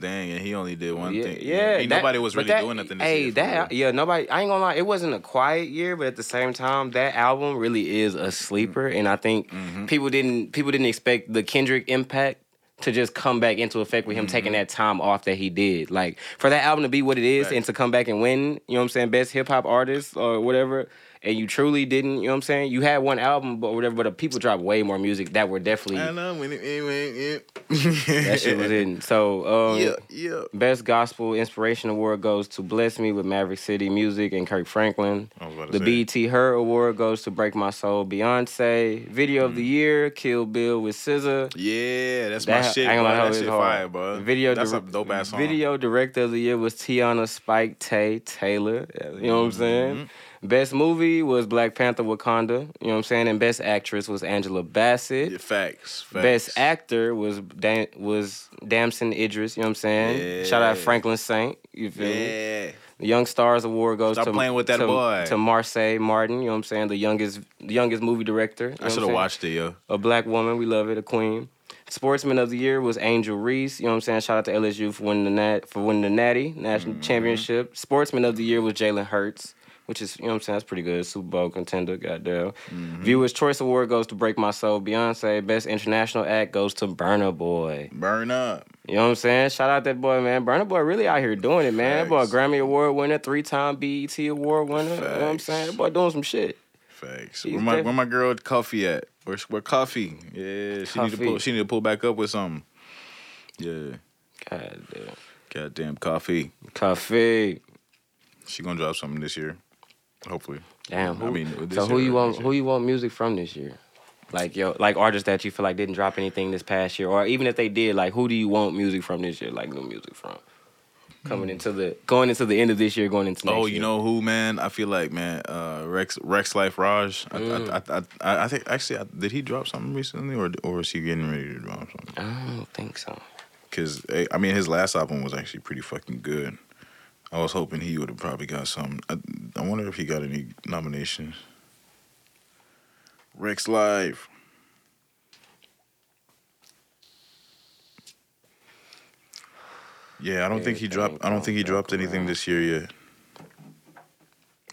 Dang, and he only did one yeah, thing. Yeah, Ain't that- nobody was really that- doing nothing. Hey, that yeah, nobody. I ain't gonna lie, it wasn't a quiet year, but at the same time, that album really is a sleeper, and I think Mm-hmm. people didn't people didn't expect the Kendrick impact to just come back into effect with him taking Mm-hmm. that time off that he did. Like for that album to be what it is and to come back and win, you know what I'm saying, best hip hop artist or whatever. And you truly didn't, you know what I'm saying? You had one album, but whatever, but the people dropped way more music that were definitely I know when it, it, it, that shit was in. So um, Yeah, yeah. Best Gospel Inspiration Award goes to Bless Me with Maverick City Music and Kirk Franklin. I was about to The say. BET Her Award goes to Break My Soul, Beyonce. Video of the Mm. Year, Kill Bill with SZA. Yeah, that's That- my shit. I ain't bro. gonna lie, That shit hard. fire, bro. Video, that's dir- a dope ass song. Video Director of the Year was Teyana Spike Tay Taylor. You know what I'm saying? Mm-hmm. Best movie was Black Panther Wakanda. You know what I'm saying? And Best Actress was Angela Bassett. Yeah, facts, facts. Best actor was Dan- was Damson Idris. You know what I'm saying? Shout out Franklin Saint. You feel me? Yeah. The Young Stars Award goes Stop to playing with that to, boy. to Marsai Martin. You know what I'm saying? The youngest the youngest movie director. You know I should have watched it, yo. A black woman, we love it. A queen. Sportsman of the year was Angel Reese. You know what I'm saying? Shout out to LSU for winning the nat for winning the Natty National Mm-hmm. Championship. Sportsman of the year was Jalen Hurts, which is you know what I'm saying. That's pretty good. Super Bowl contender. Goddamn. Mm-hmm. Viewers Choice Award goes to Break My Soul. Beyonce Best International Act goes to Burna Boy. Burn up. You know what I'm saying? Shout out that boy, man. Burna Boy really out here doing it, man. That boy Grammy Award winner, three time BET Award winner. You know what I'm saying? That boy doing some shit. Facts. He's Where my where my girl Koffee at? Where's where Koffee? Yeah, she need to Koffee. pull. She need to pull back up with something. Yeah, God damn. goddamn Koffee. Koffee. She gonna drop something this year, hopefully. Damn. Who, I mean, so who you want? Who you want music from this year? Like yo, like artists that you feel like didn't drop anything this past year, or even if they did, like who do you want music from this year? Like new music from coming into the going into the end of this year, going into next year. Oh, year. you know who, man? I feel like, man, uh, Rexx Rexx Life Raj. I, Mm. I, I, I, I think actually, I, did he drop something recently, or or is he getting ready to drop something? I don't think so. Cause eh, I mean, his last album was actually pretty fucking good. I was hoping he would have probably got some. I, I wonder if he got any nominations. Rexx Life. Yeah, I don't think he dropped. I don't think he dropped anything this year yet.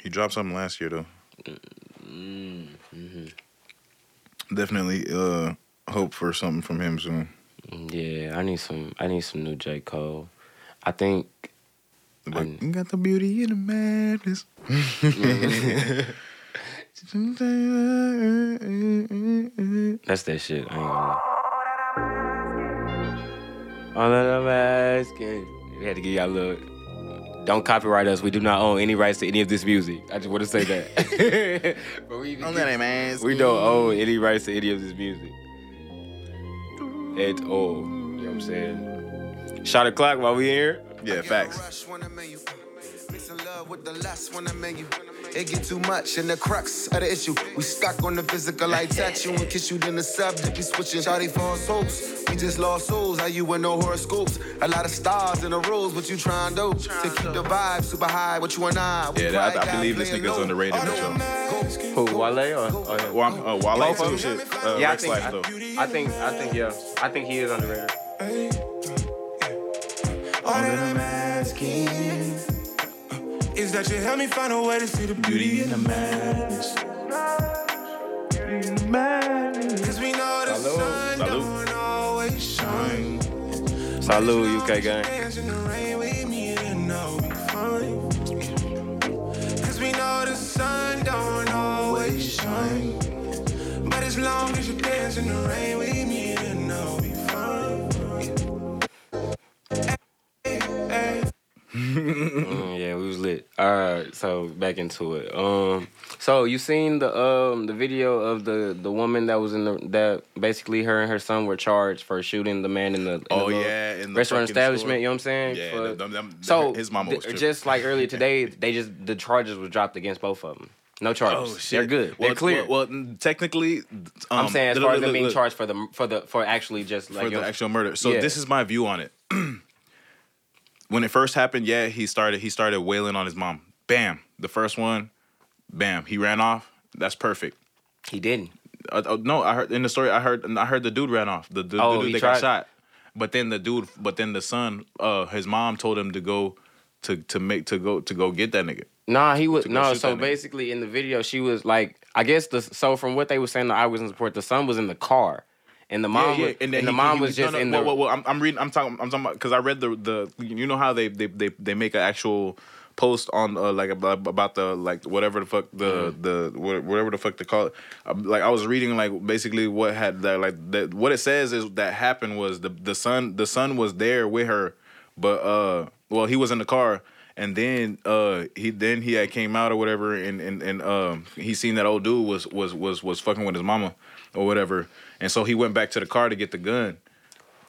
He dropped something last year though. Definitely uh, hope for something from him soon. Yeah, I need some. I need some new J Cole. I think. You got the beauty in the madness. That's that shit. I ain't gonna lie. All that I'm asking. We had to give y'all a little. Don't copyright us. We do not own any rights to any of this music. I just want to say that. but we, we don't own any rights to any of this music. At all. You know what I'm saying? Shot a clock while we here. Yeah, facts. I'm. Mixing love with the lust when I'm you. It get too much and the crux of the issue. We stuck on the physical, like touch you and kiss you, then the subject be switching. Shawty false hopes. We just lost souls. How you with no horoscopes? A lot of stars in the rules. What you trying to do? To keep the vibe super high. What you and I? we Yeah, quiet I, I believe this playing nigga's low. underrated for sure. Who, Wale or? or him? Well, uh, Wale Both too, shit. Uh, yeah, I Rexx think, Life I, though. I think, I think, yeah, I think he is underrated. All that I'm asking is that you help me find a way to see the beauty in the madness. Cause we know the sun Salud. don't always shine. Salute, UK gang. Dance in the rain with me and I'll be fine. Cause we know the sun don't always shine. But as long as you dance in the rain with me, Mm, yeah, we was lit. All right, so back into it. Um, so you seen the um the video of the the woman that was in the that basically her and her son were charged for shooting the man in the, in Oh, yeah, in the restaurant establishment. store. You know what I'm saying? Yeah, For- them- them- so his mama was th- just like earlier today, they just the charges was dropped against both of them. No charges. Oh, They're good. Oh, Well, They're clear. Well, well, technically, I'm um, saying as look, far as look, them being look, charged for the for the for actually just like for the know- actual murder. So Yeah. this is my view on it. when it first happened, yeah, he started he started wailing on his mom. Bam, the first one, bam, he ran off. That's perfect. he didn't. Uh, uh, no, I heard in the story. I heard I heard the dude ran off. The, the, Oh, the dude he that tried- got shot. But then the dude, but then the son, uh, his mom told him to go to to make to go to go get that nigga. Nah, he was no. So basically, in the video, she was like, I guess the so from what they were saying, the eyewitness report, the son was in the car, and the mom was, and, then the he- mom he- was no, just no, in well, the. Well, well, I'm, I'm reading. I'm talking. I'm talking about because I read the the. You know how they they they, they make an actual post on uh, like about, about the like whatever the fuck the Mm-hmm. the whatever the fuck they call it. Um, like I was reading like basically what had that like that what it says is that happened was the the son the son was there with her, but uh well he was in the car. And then uh he then he had came out or whatever and and and um he seen that old dude was was was was fucking with his mama or whatever. And so he went back to the car to get the gun.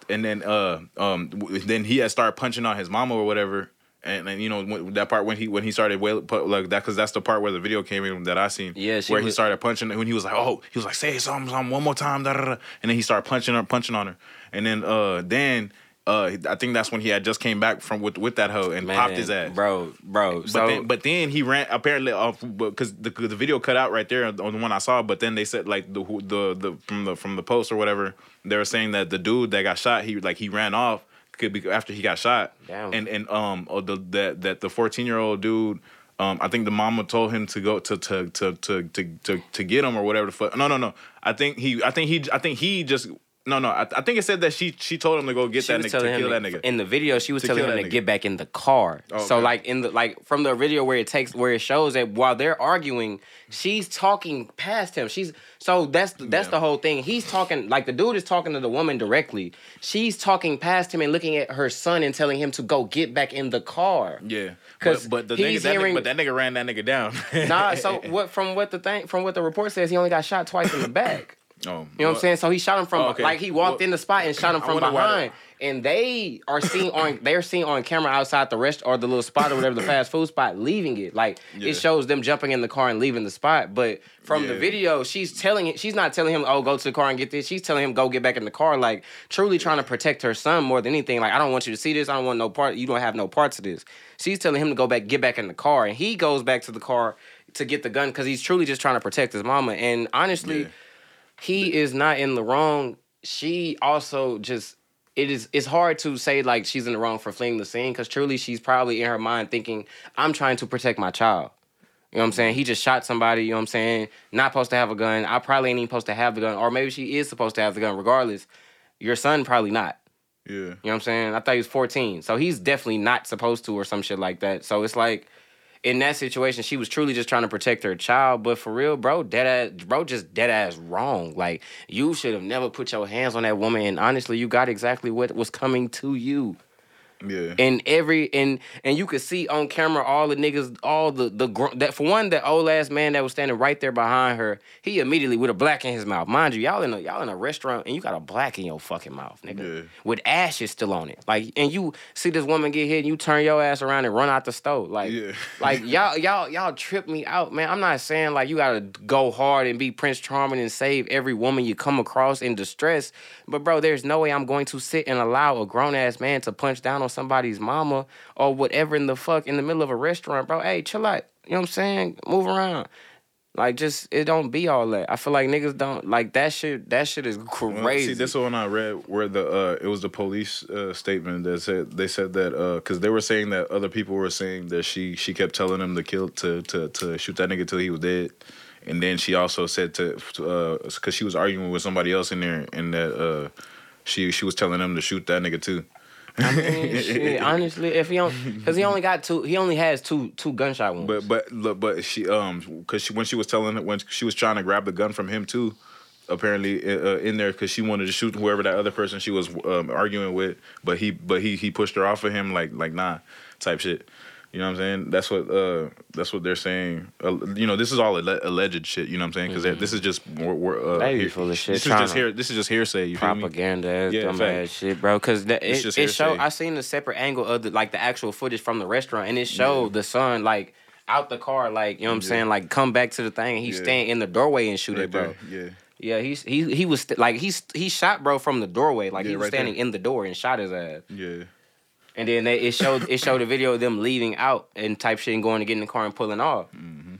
And then uh um then he had started punching on his mama or whatever. And, and you know when, that part when he when he started wail, like that because that's the part where the video came in that I seen Yeah, where he started punching when he was like oh he was like say something, something one more time da, da, da. and then he started punching her punching on her and then uh then uh, I think that's when he had just came back from with with that hoe and popped his ass. bro, bro. But so then, but then he ran apparently off because the the video cut out right there on the one I saw. But then they said like the the the from the from the post or whatever they were saying that the dude that got shot he like he ran off could be after he got shot Damn. and and um oh, the that that the fourteen year old dude. Um, I think the mama told him to go to to to to to to, to get him or whatever the fuck. No, no, no. I think he. I think he. I think he just. No, no. I, I think it said that she she told him to go get she that nigga to kill him that nigga. in the video. She was To telling him to nigga. get back in the car. Oh, So okay. like in the like from the video where it takes where it shows that while they're arguing, she's talking past him. She's so that's that's Yeah. the whole thing. He's talking like the dude is talking to the woman directly. She's talking past him and looking at her son and telling him to go get back in the car. Yeah, 'Cause but, but the nigga, that nigga, but that nigga ran that nigga down. Nah, so what from what the thing from what the report says, he only got shot twice in the back. Oh, You know what I'm saying? So he shot him from Oh, okay. like he walked Well, in the spot and shot him from behind. And they are seen on they're seen on camera outside the rest or the little spot or whatever the fast food spot leaving it. Like Yeah. it shows them jumping in the car and leaving the spot. But from the video, she's telling it, she's not telling him, oh, go to the car and get this. She's telling him go get back in the car, like truly trying to protect her son more than anything. Like, I don't want you to see this. I don't want no part. You don't have no parts of this. She's telling him to go back, get back in the car. And he goes back to the car to get the gun because he's truly just trying to protect his mama. And honestly, Yeah. He is not in the wrong. She also just it is it's hard to say like she's in the wrong for fleeing the scene because truly she's probably in her mind thinking I'm trying to protect my child. You know what I'm saying? He just shot somebody, you know what I'm saying? Not supposed to have a gun. I probably ain't even supposed to have the gun. Or maybe she is supposed to have the gun regardless. Your son probably not. yeah, You know what I'm saying? I thought he was 14. So he's definitely not supposed to or some shit like that. So it's like in that situation, she was truly just trying to protect her child. But for real, bro, dead ass bro just dead ass wrong. Like you should have never put your hands on that woman. And honestly, you got exactly what was coming to you. Yeah. And every and and you could see on camera all the niggas, all the the gr- that for one, that old ass man that was standing right there behind her, he immediately with a black in his mouth. Mind you, y'all in a y'all in a restaurant and you got a black in your fucking mouth, nigga, Yeah. with ashes still on it. Like, and you see this woman get hit, and you turn your ass around and run out the stove. Like, Yeah. like y'all y'all y'all trip me out, man. I'm not saying like you gotta go hard and be Prince Charming and save every woman you come across in distress, but bro, there's no way I'm going to sit and allow a grown ass man to punch down on somebody's mama or whatever in the fuck in the middle of a restaurant, bro. Hey, chill out. You know what I'm saying? Move around. Like just it don't be all that. I feel like niggas don't like that shit. That shit is crazy. Well, see, this one I read where the uh, it was the police uh, statement that said they said that because they were saying that other people were saying that she she kept telling him to kill to to to shoot that nigga till he was dead, and then she also said to because she was arguing with somebody else in there and that uh, she she was telling him to shoot that nigga too. I mean, shit, honestly, if he don't, because he only got two, he only has two two gunshot wounds. But but look, but she um because she when she was telling when she was trying to grab the gun from him too, apparently uh, in there because she wanted to shoot whoever that other person she was um, arguing with, but he but he he pushed her off of him like like nah type shit. You know what I'm saying? That's what uh that's what they're saying. Uh, you know, this is all alle- alleged shit. You know what I'm saying? Because this is just more, more, uh, They be full of shit, This is just here. This is just hearsay. You propaganda ass, Yeah, dumb ass shit, bro. Because It's it, just it showed. I seen the separate angle of the like the actual footage from the restaurant, and it showed the son like out the car, like you know what I'm Yeah. saying, like come back to the thing. and He's Yeah. staying in the doorway and shoot Right it, bro. there. Yeah. Yeah, he's he he was st- like he's he shot bro from the doorway, like he was right there. standing in the door and shot his ass. Yeah. And then they, it showed it showed a video of them leaving out and type shit and going to get in the car and pulling off. Mm-hmm.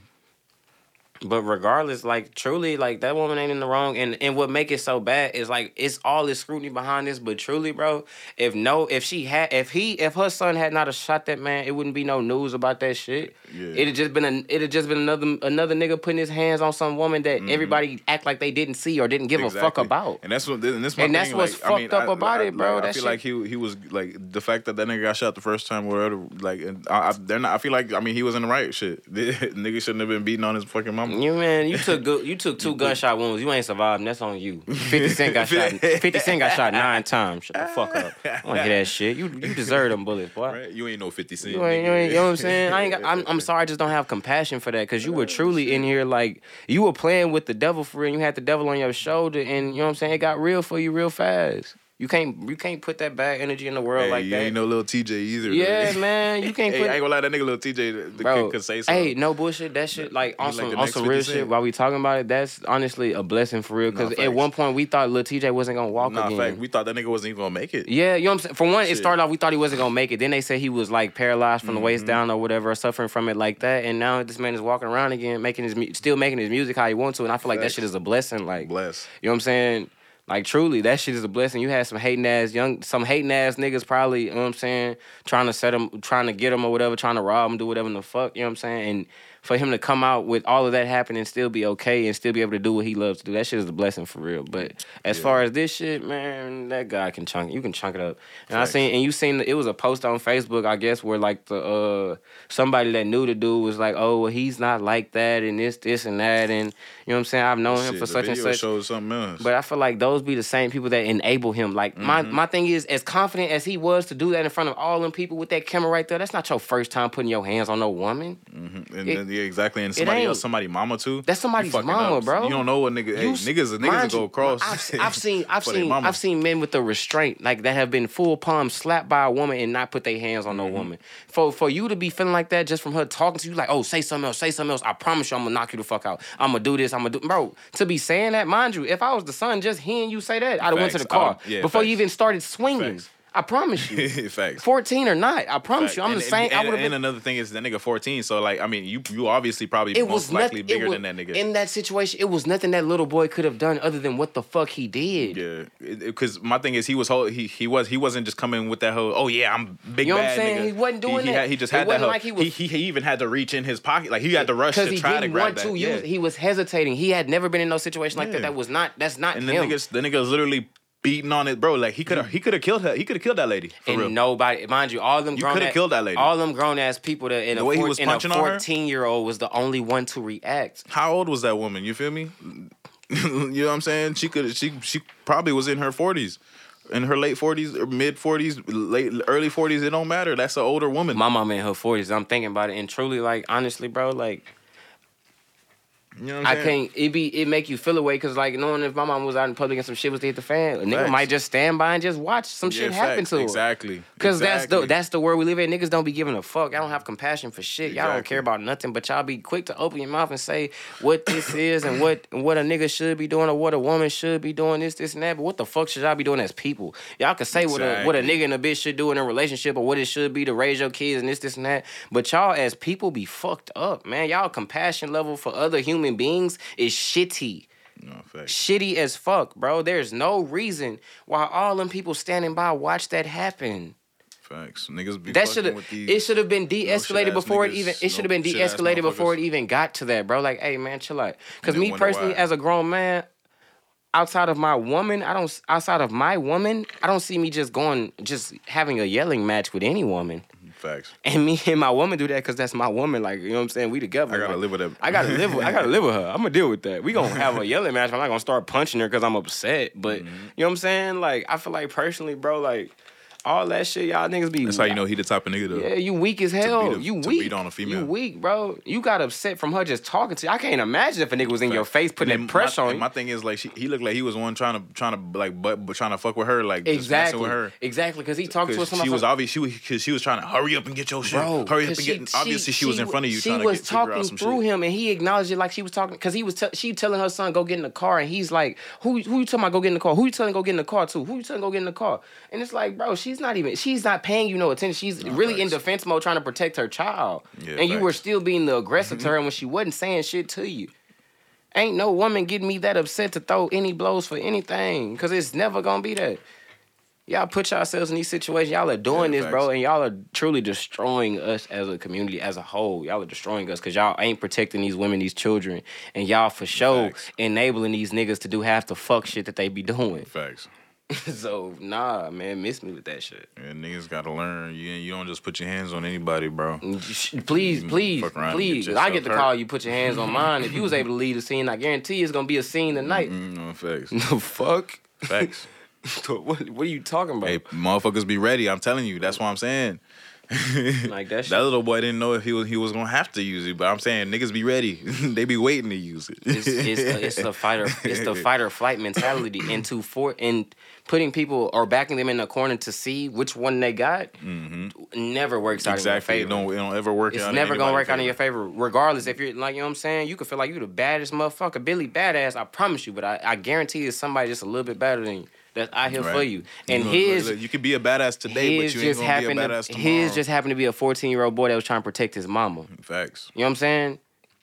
But regardless, like truly, like that woman ain't in the wrong. And and what make it so bad is like it's all this scrutiny behind this. But truly, bro, if no, if she had, if he, if her son had not have shot that man, it wouldn't be no news about that shit. Yeah. It'd just been a, it'd just been another another nigga putting his hands on some woman that everybody act like they didn't see or didn't give a fuck Mm-hmm. About. And that's what and that's, my And that's what's like, I mean, fucked up I- about I- it, bro. like, I feel shit- like he he was like the fact that that nigga got shot the first time or whatever. Like, and I, I, they're not. I feel like I mean he was in the right shit. nigga shouldn't have been beating on his fucking mama. You man, you took good. You took two gunshot wounds. You ain't surviving. That's on you. Fifty Cent got shot. Fifty Cent got shot nine times. Shut the fuck up. I don't hear that shit. You you deserve them bullets, boy. Right? You ain't no Fifty Cent. You ain't, you ain't, you know what I'm saying? I ain't got, I'm, I'm sorry, I just don't have compassion for that because you were truly in here like you were playing with the devil for real. And you had the devil on your shoulder, and you know what I'm saying? It got real for you real fast. You can't you can't put that bad energy in the world Hey, like you that. ain't no little Tjay either. yeah, bro. man, you can't Hey, put I ain't gonna lie, that nigga little Tjay the, the Bro, kid could say something. Hey, no bullshit. That shit, like on He like some on some real Cent. shit. While we talking about it, that's honestly a blessing for real. Because Nah, at one point we thought little Tjay wasn't gonna walk nah, again. fact, we thought that nigga wasn't even gonna make it. Yeah, you know what I'm saying? For one, it started off we thought he wasn't gonna make it. Then they said he was like paralyzed from the Mm-hmm. waist down or whatever, or suffering from it like that. And now this man is walking around again, making his still making his music how he wants to. And I feel like that shit is a blessing. Like, Bless. you know what I'm saying? Like truly, that shit is a blessing. You had some hating ass young, some hating ass niggas probably, you know what I'm saying, trying to set them, trying to get them or whatever, trying to rob them, do whatever the fuck, you know what I'm saying? And for him to come out with all of that happening still be okay and still be able to do what he loves to do, that shit is a blessing for real. But as far as this shit, man, that guy can chunk, you can chunk it up. And I seen, and you seen, it was a post on Facebook, I guess, where like the uh somebody that knew the dude was like, oh, well, he's not like that and this, this and that, and you know what I'm saying? I've known him for such and such. shows something else. But I feel like those be the same people that enable him. Like my Mm-hmm. my thing is, as confident as he was to do that in front of all them people with that camera right there, that's not your first time putting your hands on no woman. and it- then, yeah, exactly. And somebody else, somebody mama too. That's somebody's mama, up. bro. You don't know what nigga. Hey, You- niggas, niggas will go across. I've, I've seen, I've seen. I've seen men with the restraint, like that have been full palm slapped by a woman and not put their hands on no Mm-hmm. woman. For for you to be feeling like that just from her talking to you, like, oh, say something else, say something else. I promise you, I'm gonna knock you the fuck out. I'm gonna do this. I'm gonna do, bro. To be saying that, mind you, if I was the son, just hearing you say that, I'd have went to the car yeah, before you even started swinging. Facts. I promise you. Facts. 14 or not, I promise you. I'm and, the same. And, I would have and been. another thing is that nigga 14. So like, I mean, you you obviously probably It most was likely nothing. bigger was, than that nigga. In that situation, it was nothing that little boy could have done other than what the fuck he did. yeah, because my thing is he was whole, he he was he wasn't just coming with that whole oh yeah I'm big You know what I'm saying? nigga. He wasn't doing he, that. Had, he just It had that wasn't whole, like he he, was- he he even had to reach in his pocket like he had to rush to he try to grab want that. to yeah. use. He was hesitating. He had never been in no situation like Yeah. that. That was not. That's not and the him. niggas the niggas literally beating on it, bro. Like he could have mm. he could have killed her. He could have killed that lady for and real. nobody, mind you, all them You grown coulda ass- killed that lady. All them grown ass people that in The a, way he was in a punching on her? 14 year old was the only one to react. How old was that woman? You feel me? you know what I'm saying? She could she she probably was in her 40s. In her late 40s or mid 40s, late early 40s, it don't matter. That's an older woman. My mom in her 40s. I'm thinking about it, and truly, like honestly, bro, like you know I can't. It be it make you feel away because like knowing if my mom was out in public and some shit was to hit the fan, a nigga might just stand by and just watch some shit Yeah, happen to her. Exactly. Cause that's the that's the world we live in. Niggas don't be giving a fuck. Y'all don't have compassion for shit. Y'all don't care about nothing. But y'all be quick to open your mouth and say what this is and what what a nigga should be doing or what a woman should be doing. This this and that. But what the fuck should y'all be doing as people? Y'all can say what a what a nigga and a bitch should do in a relationship or what it should be to raise your kids and this this and that. But y'all as people be fucked up, man. Y'all compassion level for other human beings is shitty No, shitty as fuck, bro. There's no reason why all them people standing by watch that happen. Facts. Niggas be That should have it should have been de-escalated shit-ass before it even it should have been de-escalated before it even got to that, bro. Like, hey man, chill out. Cause me personally, why. as a grown man, outside of my woman, I don't outside of my woman, I don't see me just going just having a yelling match with any woman. Facts. And me and my woman do that because that's my woman. Like, you know what I'm saying? We together. I gotta Like, live with that. I gotta live with I gotta live with her. I'm gonna deal with that. We gonna have a yelling match. I'm not gonna start punching her because I'm upset. But Mm-hmm. you know what I'm saying? Like I feel like personally, bro, like all that shit, y'all niggas be That's how you know he the type of nigga though. Yeah, you weak as hell. a- you to weak. beat on a female. You weak, bro. You got upset from her just talking to you. I can't imagine if a nigga was in your face putting that pressure my, on you. My thing is like she, he looked like he was one trying to trying to like but, but trying to fuck with her like Exactly. with her. Exactly. Because he talked to us. Cause she was obvious. She was because she was trying to hurry up and get your shit. Bro, hurry up 'cause and get. obviously, she, was in front of you She trying was to get, talking through shit. him, and he acknowledged it like she was talking because he was. She telling her son go get in the car, and he's like, "Who? Who you telling about go get in the car? Who you telling go get in the car to? Who you telling go get in the car?" And it's like, bro, she's not even. She's not paying you no attention. She's really in defense mode, trying to protect her child, Yeah, and you were still being the aggressor to mm-hmm. her when she wasn't saying shit to you. Ain't no woman getting me that upset to throw any blows for anything, cause it's never gonna be that. Y'all put yourselves in these situations. Y'all are doing Yeah, this, bro, and y'all are truly destroying us as a community as a whole. Y'all are destroying us because y'all ain't protecting these women, these children, and y'all for sure Facts. enabling these niggas to do half the fuck shit that they be doing. Facts. so nah, man, miss me with that shit. And niggas gotta learn. You you don't just put your hands on anybody, bro. Please, please, fuck around and please. get I get the hurt. call you. Put your hands on mine. If you was able to lead the scene, I guarantee it's gonna be a scene tonight. Mm, no facts. The fuck? Facts. what, what are you talking about? hey, motherfuckers, be ready. I'm telling you. That's what I'm saying. Like that shit. That little boy didn't know if he was he was gonna have to use it, but I'm saying niggas be ready. they be waiting to use it. it's, it's, the, it's the fighter it's the fight or flight mentality into for and putting people or backing them in the corner to see which one they got never works out Mm-hmm. exactly. in It your favor. don't it don't ever work it's out. in never gonna work out in your favor. favor, regardless if you're like you know what I'm saying. You could feel like you're the baddest motherfucker, Billy badass. I promise you, but I, I guarantee it's somebody just a little bit better than you that's out here for you. And You know, his look, you could be a badass today, but you ain't just gonna be a badass to tomorrow. his just happened to be a 14 year old boy that was trying to protect his mama. facts. You know what I'm saying?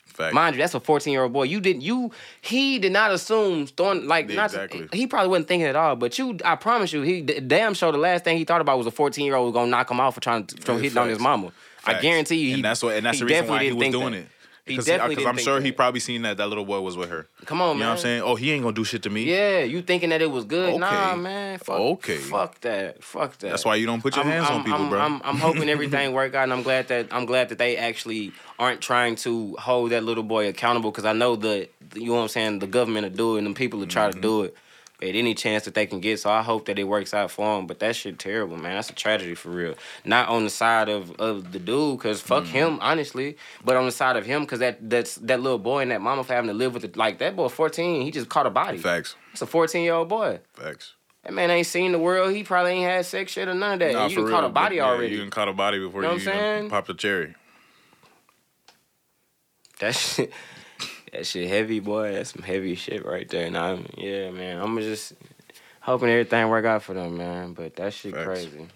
Facts. Mind you, that's a 14 year old boy. You didn't you he did not assume throwing like not Exactly. he probably wasn't thinking at all. But you, I promise you, he d- damn sure the last thing he thought about was a 14 year old was gonna knock him out for trying to for Yeah, hitting on his facts. mama. I guarantee you, he, and that's what and that's the reason why he was doing that. it. He Because definitely because I'm sure he probably seen that that little boy was with her. Come on, man. You know what I'm saying? Oh, he ain't gonna do shit to me. Yeah, you thinking that it was good? Nah, Okay. man. Fuck, Okay. Fuck that. Fuck that. That's why you don't put your hands on people, I'm, bro. I'm, I'm hoping everything work out, and I'm glad that I'm glad that they actually aren't trying to hold that little boy accountable because I know that you know what I'm saying. The government will do it, and the people will try Mm-hmm. to do it at any chance that they can get. So I hope that it works out for him. But that shit terrible, man. That's a tragedy for real. Not on the side of, of the dude, cause fuck Mm-hmm. him, honestly. But on the side of him, cause that that's that little boy and that mama for having to live with it. Like that boy, 14, he just caught a body. Facts. It's a 14 year old boy. Facts. That man ain't seen the world. He probably ain't had sex shit or none of that. Nah, you done caught a body yeah, already. You done caught a body before you, Know what you even saying? popped the cherry. That shit, that shit heavy, boy. That's some heavy shit right there. And I'm, yeah, man. I'm just hoping everything work out for them, man. But that shit Facts. crazy.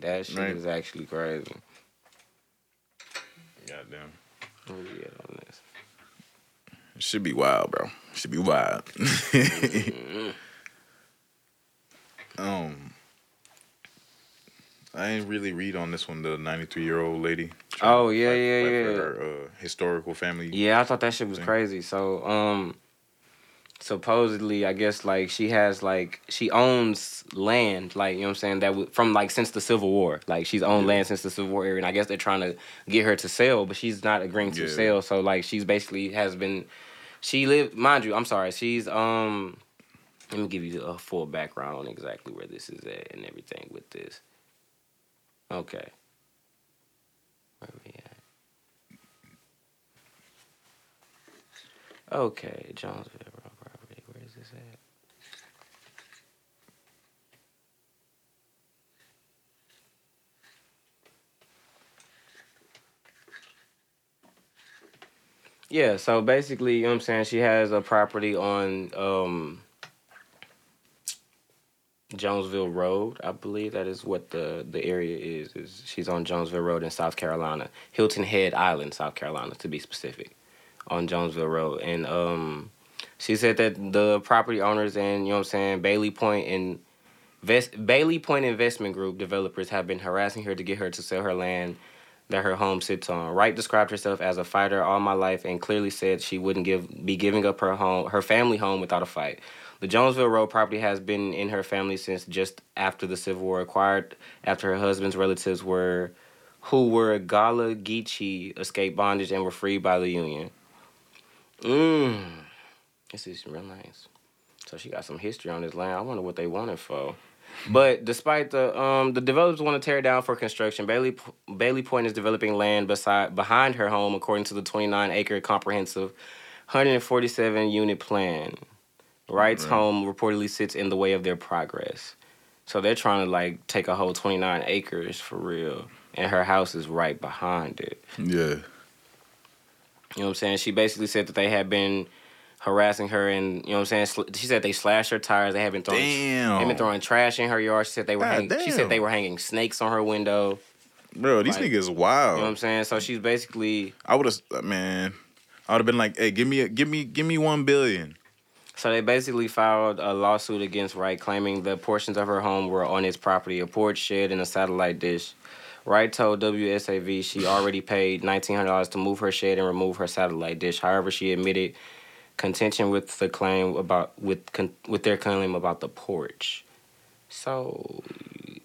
That shit Right. is actually crazy. Goddamn. Where we at on this? It should be wild, bro. It should be wild. um, I ain't really read on this one. The 93 year old lady. Oh, yeah, fight- yeah, fight yeah. Her uh, historical family. Yeah, I thought that shit was Thing. crazy. So, um, supposedly, I guess like she has like she owns land, like you know what I'm saying that w- from like since the Civil War, like she's owned land since the Civil War era, and I guess they're trying to get her to sell, but she's not agreeing to Yeah. sell. So like she's basically has been, she lived, mind you, I'm sorry, she's um. Let me give you a full background on exactly where this is at and everything with this. Okay. Where we at? Okay, Jonesville property. Where is this at? Yeah, so basically, you know what I'm saying? She has a property on um Jonesville Road, I believe that is what the the area is. Is she's on Jonesville Road in South Carolina, Hilton Head Island, South Carolina, to be specific, on Jonesville Road. And um, she said that the property owners and you know what I'm saying Bailey Point and Vest, Bailey Point Investment Group developers have been harassing her to get her to sell her land that her home sits on. Wright described herself as a fighter all my life and clearly said she wouldn't give be giving up her home, her family home without a fight. The Jonesville Road property has been in her family since just after the Civil War, acquired after her husband's relatives were, who were Gullah Geechee, escaped bondage and were freed by the Union. Mmm, this is real nice. So she got some history on this land. I wonder what they wanted for. But despite the um the developers want to tear it down for construction, Bailey Bailey Point is developing land beside behind her home according to the 29 acre comprehensive 147 unit plan. Wright's home reportedly sits in the way of their progress. So they're trying to like take a whole 29 acres for real. And her house is right behind it. Yeah. You know what I'm saying? She basically said that they had been harassing her and you know what I'm saying? She said they slashed her tires. They have been throwing Damn. They've been throwing trash in her yard. She said they were God hanging, she said they were hanging snakes on her window. Bro, these Like, niggas wild. You know what I'm saying? So she's basically I would have, uh, man. I would have been like, hey, give me, a, give me, give me one billion. So they basically filed a lawsuit against Wright, claiming the portions of her home were on his property, a porch, shed, and a satellite dish. Wright told WSAV she already paid $1,900 to move her shed and remove her satellite dish. However, she admitted contention with the claim about with con, with their claim about the porch. So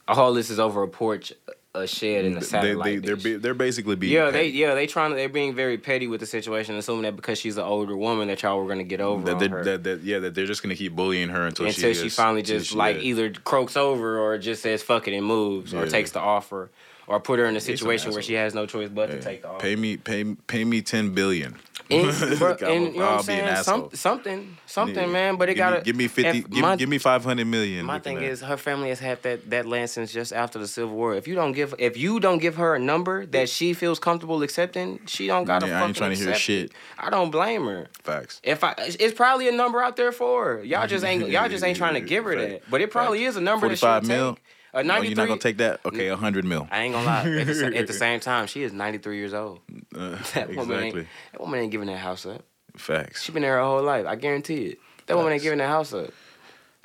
all this is over a porch, a shed, and a They, satellite they, they're, dish. be, they're basically being. yeah, they yeah they trying to they're being very petty with the situation, assuming that because she's an older woman that y'all were gonna get over That, on they- her that, that, yeah, that they're just gonna keep bullying her until, until she, she is- finally just she- like yeah. either croaks over or just says fuck it and moves or takes the offer or put her in a situation where she has no choice but to take off. pay me, pay, pay me ten billion. And, bro, and you know what I'm saying? Some, something, something, Yeah. man. But it gotta give me fifty. Give, my- give me five hundred million. My at thing is, her family has had that that land since just after the Civil War. If you don't give, if you don't give her a number that she feels comfortable accepting, she don't gotta Yeah, I ain't trying to hear shit. it. I don't blame her. facts. If I, it's probably a number out there for her. Y'all just ain't, y'all just ain't trying to give her that. But it probably is a number that she'll mil. take. A Oh, 93. you're not gonna take that? Okay, hundred mil. I ain't gonna lie. At the, at the same time, she is 93 years old. Uh, That woman ain't, exactly. that woman ain't giving that house up. Facts. She been there her whole life. I guarantee it. That woman ain't giving that house up.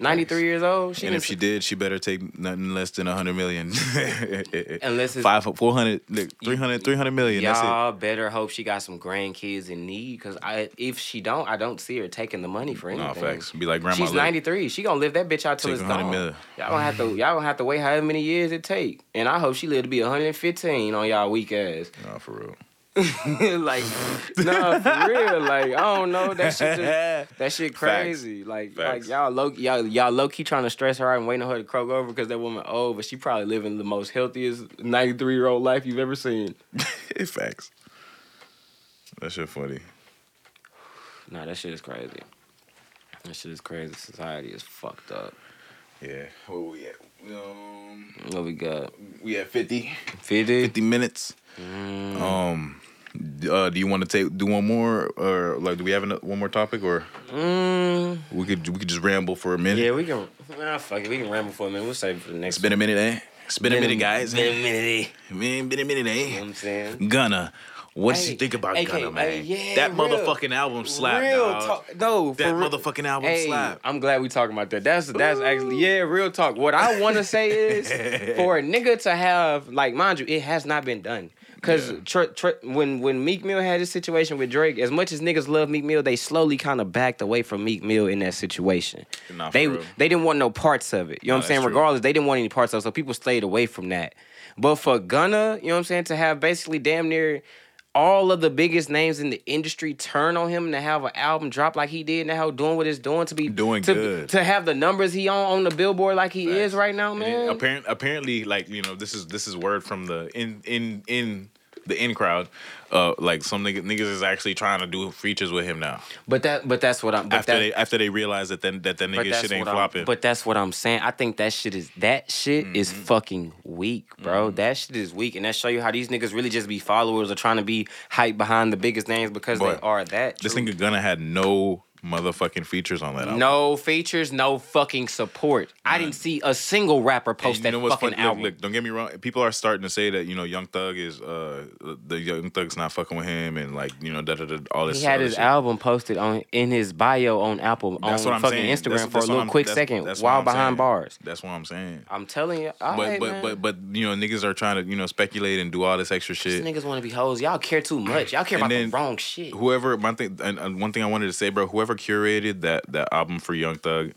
93 years old. She and if she did, she better take nothing less than a hundred million. Unless it's- five, four hundred, look, 300, 300 million. That's it. Y'all better hope she got some grandkids in need, cause I if she don't, I don't see her taking the money for anything. No facts. Be like grandma. She's look, 93. She gonna live that bitch out till it's 100 gone. million. Y'all gonna have to y'all gonna have to wait however many years it take. And I hope she live to be 115 on y'all weak ass. No, for real. like, nah, for real. Like, I don't know. That shit just, that shit crazy. Like, Facts. like y'all low y'all y'all low key trying to stress her out and waiting on her to croak over because that woman old, but she probably living the most healthiest 93 year old life you've ever seen. Facts. That shit funny. Nah, that shit is crazy. That shit is crazy. Society is fucked up. Yeah. Where we at? Um, What we got? we at 50, 50? 50 minutes. Mm. Um, uh, do you want to take do one more or like do we have ano- one more topic or Mm, we could we could just ramble for a minute? yeah, we can. Nah, fuck it. We can ramble for a minute. We'll save it for the next It's been a minute, eh? It's been a minute, guys. Been a minute. eh? Man, been a minute, You know what eh? I'm saying? Gunna. What did Hey, you think about hey, Gunna, hey, man? yeah, that real- motherfucking album slapped. real dog. talk. No, That real. motherfucking album Hey, slapped. I'm glad we talking about that. That's that's actually yeah, real talk. What I want to say is for a nigga to have like, mind you, it has not been done. Cause Yeah. tr- tr- when when Meek Mill had his situation with Drake, as much as niggas love Meek Mill, they slowly kind of backed away from Meek Mill in that situation. They real. they didn't want no parts of it. You know Nah, what I'm saying? true. Regardless, they didn't want any parts of it, so people stayed away from that. But for Gunna, you know what I'm saying, to have basically damn near all of the biggest names in the industry turn on him and to have an album drop like he did now, doing what it's doing to be Doing to, good. to have the numbers he on on the billboard like he is right now, man. apparent, apparently, like you know, this is this is word from the in in in the in crowd. Uh, like some niggas, niggas is actually trying to do features with him now. but that but that's what I'm but after that, they after they realize that then that that but nigga shit ain't what I'm- flopping. But that's what I'm saying. I think that shit is that shit is Mm-hmm. fucking weak, bro. That shit is weak, and that show you how these niggas really just be followers or trying to be hype behind the biggest names because Boy, they are that. this true. nigga gonna had no motherfucking features on that album. No features, no fucking support. I didn't see a single rapper post that fucking funny? Album. look, don't get me wrong. People are starting to say that you know Young Thug is uh the Young Thug's not fucking with him and like you know da da da all this. Shit. He had his shit. album posted on in his bio on Apple That's on fucking saying. Instagram That's- for that's a little quick that's- second while behind saying. bars. That's what I'm saying. I'm telling you, But right, but man. but but you know niggas are trying to you know speculate and do all this extra These shit. niggas want to be hoes. Y'all care too much. Y'all care And about the wrong shit. Whoever one thing and, and one thing I wanted to say, bro. Whoever curated that that album for Young Thug,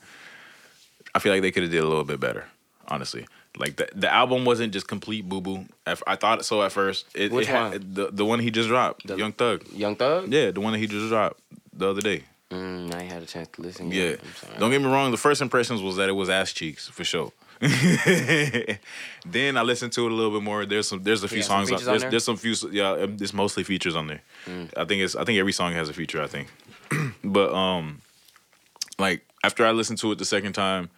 I feel like they could have did a little bit better. Honestly, like the the album wasn't just complete boo boo. I thought so at first. It, Which it had- one? the the one he just dropped, The- Young Thug. Young Thug. Yeah, the one that he just dropped the other day. Mm, I had a chance to listen. Yeah. yet. I'm sorry. Don't get me wrong. The first impressions was that it was ass cheeks for sure. then I listened to it a little bit more. There's some. There's a few some songs. on, on there's, there? there's some few. Yeah, um, it's mostly features on there. Mm. I think it's. I think every song has a feature. I think. but um, like after I listened to it the second time,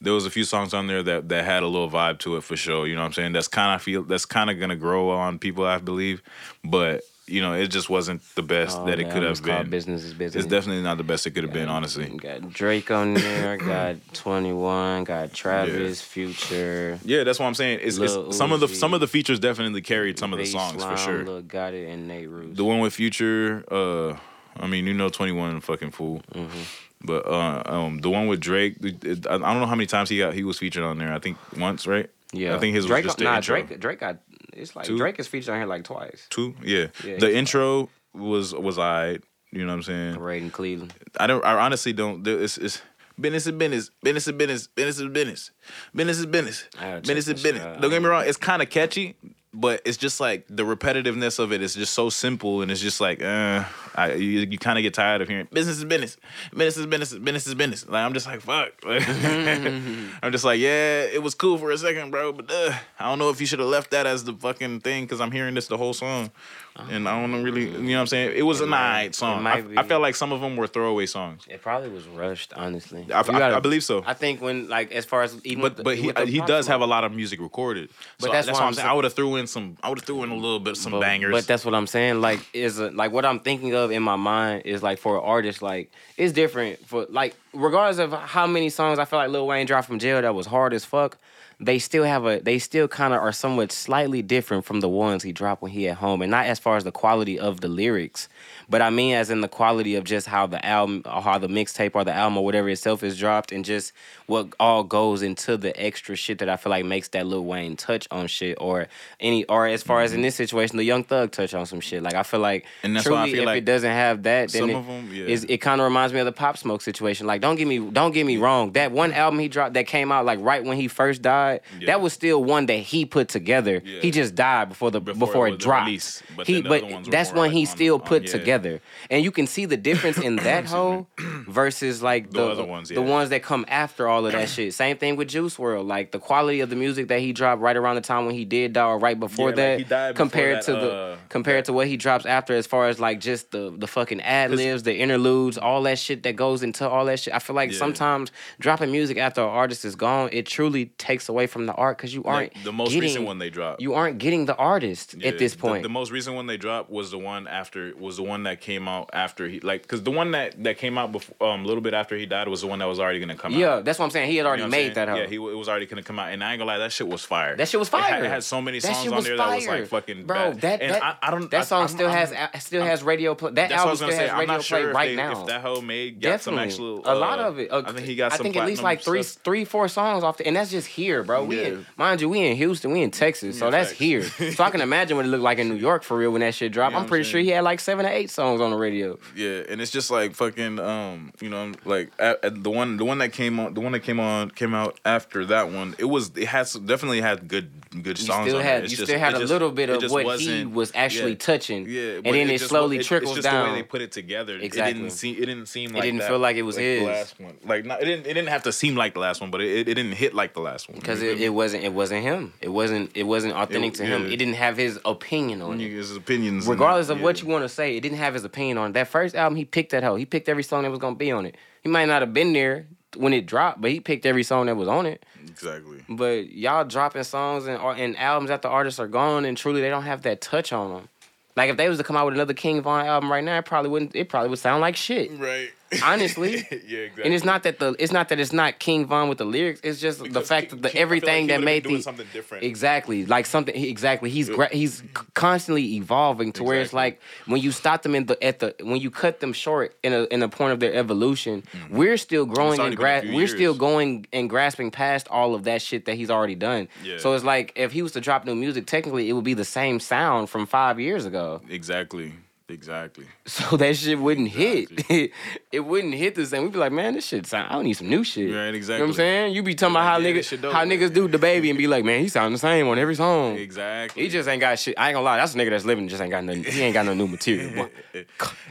there was a few songs on there that that had a little vibe to it for sure. You know what I'm saying? That's kind of feel. That's kind of gonna grow on people, I believe. But you know, it just wasn't the best Oh, that it could have been. Business is business. It's definitely not the best it could have been, honestly. Got Drake on there. got Twenty One. Got Travis, Future. Yeah, that's what I'm saying. It's, it's some of the some of the features definitely carried some of the songs for sure. Lil Gotit and Nate Ruess. The one with Future, uh, I mean, you know, Twenty One, fucking fool. Mm-hmm. But uh, um, the one with Drake, it- it- I I don't know how many times he got he was featured on there. I think once, right? yeah, I think his Drake. was just the nah, intro. Drake. Drake got. It's like Two? Drake is featured on here like twice. Two, yeah. Yeah, the intro was was I. You know what I'm saying? Parade on Cleveland. I don't. I honestly don't. It's, it's business is business. Business is business. Business is business. Business is business. Business is business. Don't get me wrong. It's kind of catchy, but it's just like the repetitiveness of it is just so simple, and it's just like, uh, I, you, you kind of get tired of hearing business is business, business is business, business is business. Like I'm just like fuck. I'm just like yeah, it was cool for a second, bro, but uh, I don't know if you should have left that as the fucking thing because I'm hearing this the whole song, and I don't really, you know what I'm saying. It was It night song. I. I felt like some of them were throwaway songs. It probably was rushed, honestly. I, I- gotta- I believe so. I think when like as far as even But the- but he the uh, he does have a lot of music recorded. But So uh, that's that's why I'm I'm saying saying- I would have threw in some. I would have threw in a little bit some but, bangers. But that's what I'm saying. Like, is a, like what I'm thinking of in my mind is like for an artist, like it's different for like regardless of how many songs I feel like Lil Wayne dropped from jail that was hard as fuck. They still have a. They still kind of are somewhat slightly different from the ones he dropped when he at home, and not as far as the quality of the lyrics, but I mean as in the quality of just how the album, or how the mixtape or the album or whatever itself is dropped, and just what all goes into the extra shit that I feel like makes that Lil Wayne touch on shit, or any, or as far as in this situation, the Young Thug touch on some shit. Like I feel like, Mm-hmm. And that's truly, why I feel if like it doesn't have that, then some it, of 'em, yeah. is- it kind of reminds me of the Pop Smoke situation. Like, don't get me, don't get me wrong. That one album he dropped that came out like right when he first died, Yeah. that was still one that he put together. Yeah. He just died before the before, Before it it, dropped. release, but he, but other ones were that's one like he on- still on- put yeah. together, and you can see the difference in that whole versus like The the other ones, the ones that come after all of that shit. Same thing with Juice WRLD. Like the quality of the music that he dropped right around the time when he did die or right before like, that, he died before compared that, to the uh, compared to what he drops after, as far as like just the the fucking ad libs, the interludes, all that shit that goes into all that shit. I feel like sometimes dropping music after an artist is gone, it truly takes away from the art because you aren't Like, the most getting, recent one they dropped. You aren't getting the artist Yeah, at this point. The, most recent one they dropped was the one after was the one that came out after he like because the one that that came out before um a little bit after he died was the one that was already gonna come out. yeah, that's what I'm saying. He had You know already made that. Yeah, he it was already gonna come out, and I ain't gonna lie, that shit was fire. That shit was It had, fire. it had so many songs on there that was like fucking Bro, bad. that and that, I, I don't that I- song I'm- still I'm- has a- still has radio play. That album still has radio play right now. if that hoe made got some actual. a lot uh, of it. Uh, I think he got I think at least like three, three, four songs off, the, and that's just here, bro. We, in, mind you, we in Houston, we in Texas, so that's here. so I can imagine what it looked like in New York for real when that shit dropped. Yeah, I'm I'm pretty sure he had like seven or eight songs on the radio. Yeah, and it's just like fucking um, you know, like at, at the one the one that came on the one that came on came out after that one. It was it has definitely had good good You songs. still on had you just- still had it a just- little bit of what he wasn't- actually yeah. touching, Yeah, and then it, just slowly it- trickles it's just down. the way they put it together. It Exactly. didn't seem. It didn't seem It didn't that, feel like it was like his. The last one, like not, it didn't. It didn't have to seem like the last one, but it, it, it didn't hit like the last one. Because it, it wasn't it wasn't him. It wasn't it wasn't authentic It- to him. yeah. It didn't have his opinion on it. his opinions. Regardless of what you want to say, it didn't have his opinion on it. That first album, he picked that hoe. He picked every song that was gonna be on it. He might not have been there when it dropped, but he picked every song that was on it. exactly. But y'all dropping songs and or- and albums after artists are gone, and truly they don't have that touch on them. Like if they was to come out with another King Von album right now, it probably wouldn't. It probably would sound like shit. Right. Honestly. yeah, exactly. And it's not that the it's not that it's not King Von with the lyrics. It's just the fact King- that the King- I like everything that made the something different. exactly like something exactly he's gra- he's constantly evolving to where it's like when you stop them in the at the when you cut them short in a in a point of their evolution, mm-hmm. we're still growing and gra- we're years. still going and grasping past all of that shit that he's already done. Yeah. So it's like if he was to drop new music, technically it would be the same sound from five years ago. Exactly. Exactly. So that shit wouldn't hit. it wouldn't hit the same. We'd be like, man, this shit sound. I don't need some new shit. Right, You know what exactly. I'm saying? You be talking about how Yeah, niggas dope. how niggas do DaBaby and be like, man, he sound the same on every song. Exactly. He just ain't got shit. I ain't gonna lie. That's a nigga that's living. Just ain't got nothing. He ain't got no new material.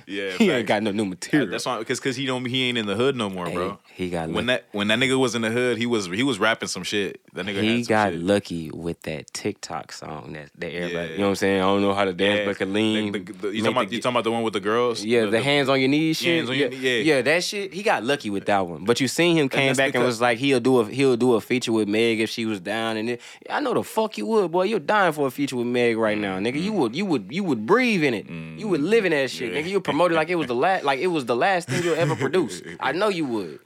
yeah. he ain't got no new material. That's why, because because he don't he ain't in the hood no more, Hey, bro. he got when lucky. that when that nigga was in the hood, he was he was rapping some shit. That nigga He had some got shit. lucky with that TikTok song that that everybody. Yeah. You know what I'm saying? I don't know how to dance, Yeah. but can lean. The- the- the- you make talking about the- you talking about the one with the girls? Yeah, the, hands on your knees shit. yeah, your knee- yeah. that shit. He got lucky with that one. But you seen him came back and was like, he'll do a he'll do a feature with Meg if she was down. And it, I know the fuck you would, boy. You're dying for a feature with Meg right now, nigga. You would you would you would breathe in it. You would live in that shit, Mm. Yeah. nigga. You would promote it like it was the last like it was the last thing you'll ever produce. I know you would.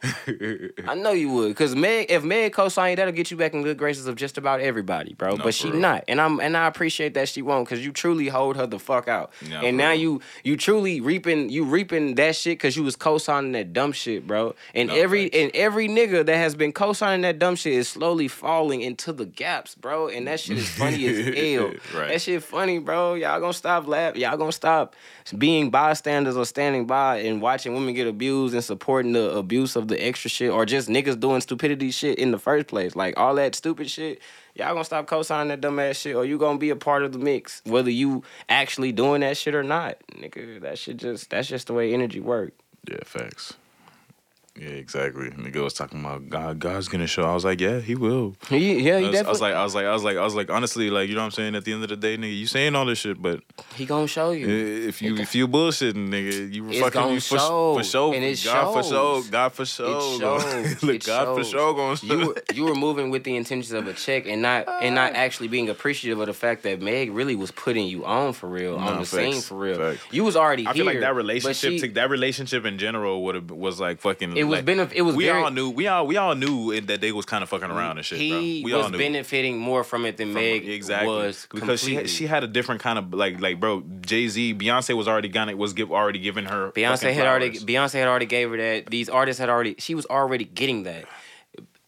I know you would, cause Meg, if Meg co-signed, that'll get you back in good graces of just about everybody, bro. No, but she real. not, and I'm and I appreciate that she won't, cause you truly hold her the fuck out. Yeah, and now real. You you truly reaping you reaping that shit, cause you was co-signing that dumb shit, bro. And No, every facts. and every nigga that has been co-signing that dumb shit is slowly falling into the gaps, bro. And that shit is funny as hell. Right. That shit funny, bro. Y'all gonna stop laughing. Y'all gonna stop being bystanders or standing by and watching women get abused and supporting the abuse of the extra shit or just niggas doing stupidity shit in the first place. Like all that stupid shit. Y'all gonna stop co-signing that dumb ass shit, or you gonna be a part of the mix, whether you actually doing that shit or not, nigga. That shit just that's just the way energy work. Yeah, facts. Yeah, exactly. Nigga was talking about God. God's gonna show. I was like, yeah, he will. He, yeah, he I was, I was like, I was like, I was like, I was like, honestly, like, you know what I'm saying? At the end of the day, nigga, you saying all this shit, but he gonna show you. if you if you bullshitting, nigga, you It's fucking gonna you for, show, for sure. and it God for sure. shows. God for sure. It shows. Look, it God for shows. sure gonna show. You were, you were moving with the intentions of a check and not and not ah. actually being appreciative of the fact that Meg really was putting you on for real on the facts, scene for real. facts. You was already I here. feel like that relationship, she- that relationship in general, would have was like fucking. It was like, benef- it was We very- all knew. We all we all knew that they was kind of fucking around and shit, bro. he We all was benefiting more from it than Meg exactly was because she completely. she had a different kind of like like bro Jay Z Beyonce was already gonna was give already giving her Beyonce had already flowers. Beyonce had already gave her that. These artists had already she was already getting that.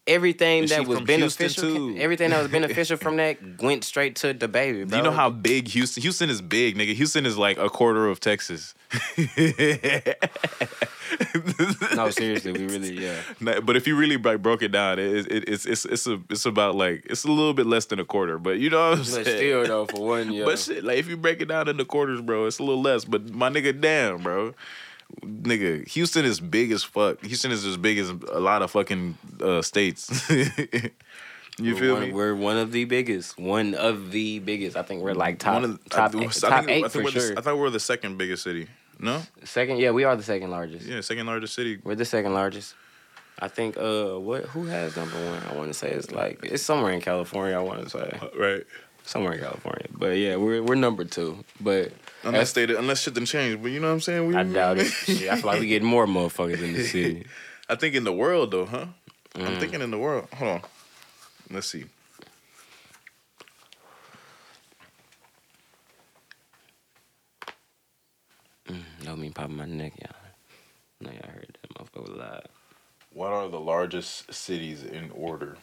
Everything that was beneficial, too? everything that was beneficial from that went straight to DaBaby. Do you know how big Houston? Houston is big, nigga. Houston is like a quarter of Texas. No, seriously, we really yeah. But if you really like broke it down, it, it, it's it's it's a it's about like it's a little bit less than a quarter. But you know what I'm But saying? still though, for one year. But shit, like if you break it down into quarters, bro, it's a little less. But my nigga, damn, bro. Nigga, Houston is big as fuck. Houston is as big as a lot of fucking uh, states. you we're feel one, me? We're one of the biggest. One of the biggest. I think we're like top One of the- top, I, eight, I top think, eight I think for we're the- I thought we were the second biggest city. No, second, yeah, we are the second largest. yeah, second largest city. We're the second largest. I think uh what who has number one? I want to say it's like it's somewhere in California. I want to say Right. Somewhere in California. But yeah, we're we're number two. But Unless they unless shit done changed, but you know what I'm saying? We, I doubt it. Shit, I feel like we get more motherfuckers in the city. I think in the world though, huh? I'm Mm. thinking in the world. Hold on. Let's see. No me popping my neck, y'all. No, y'all heard that motherfucker live. What are the largest cities in order?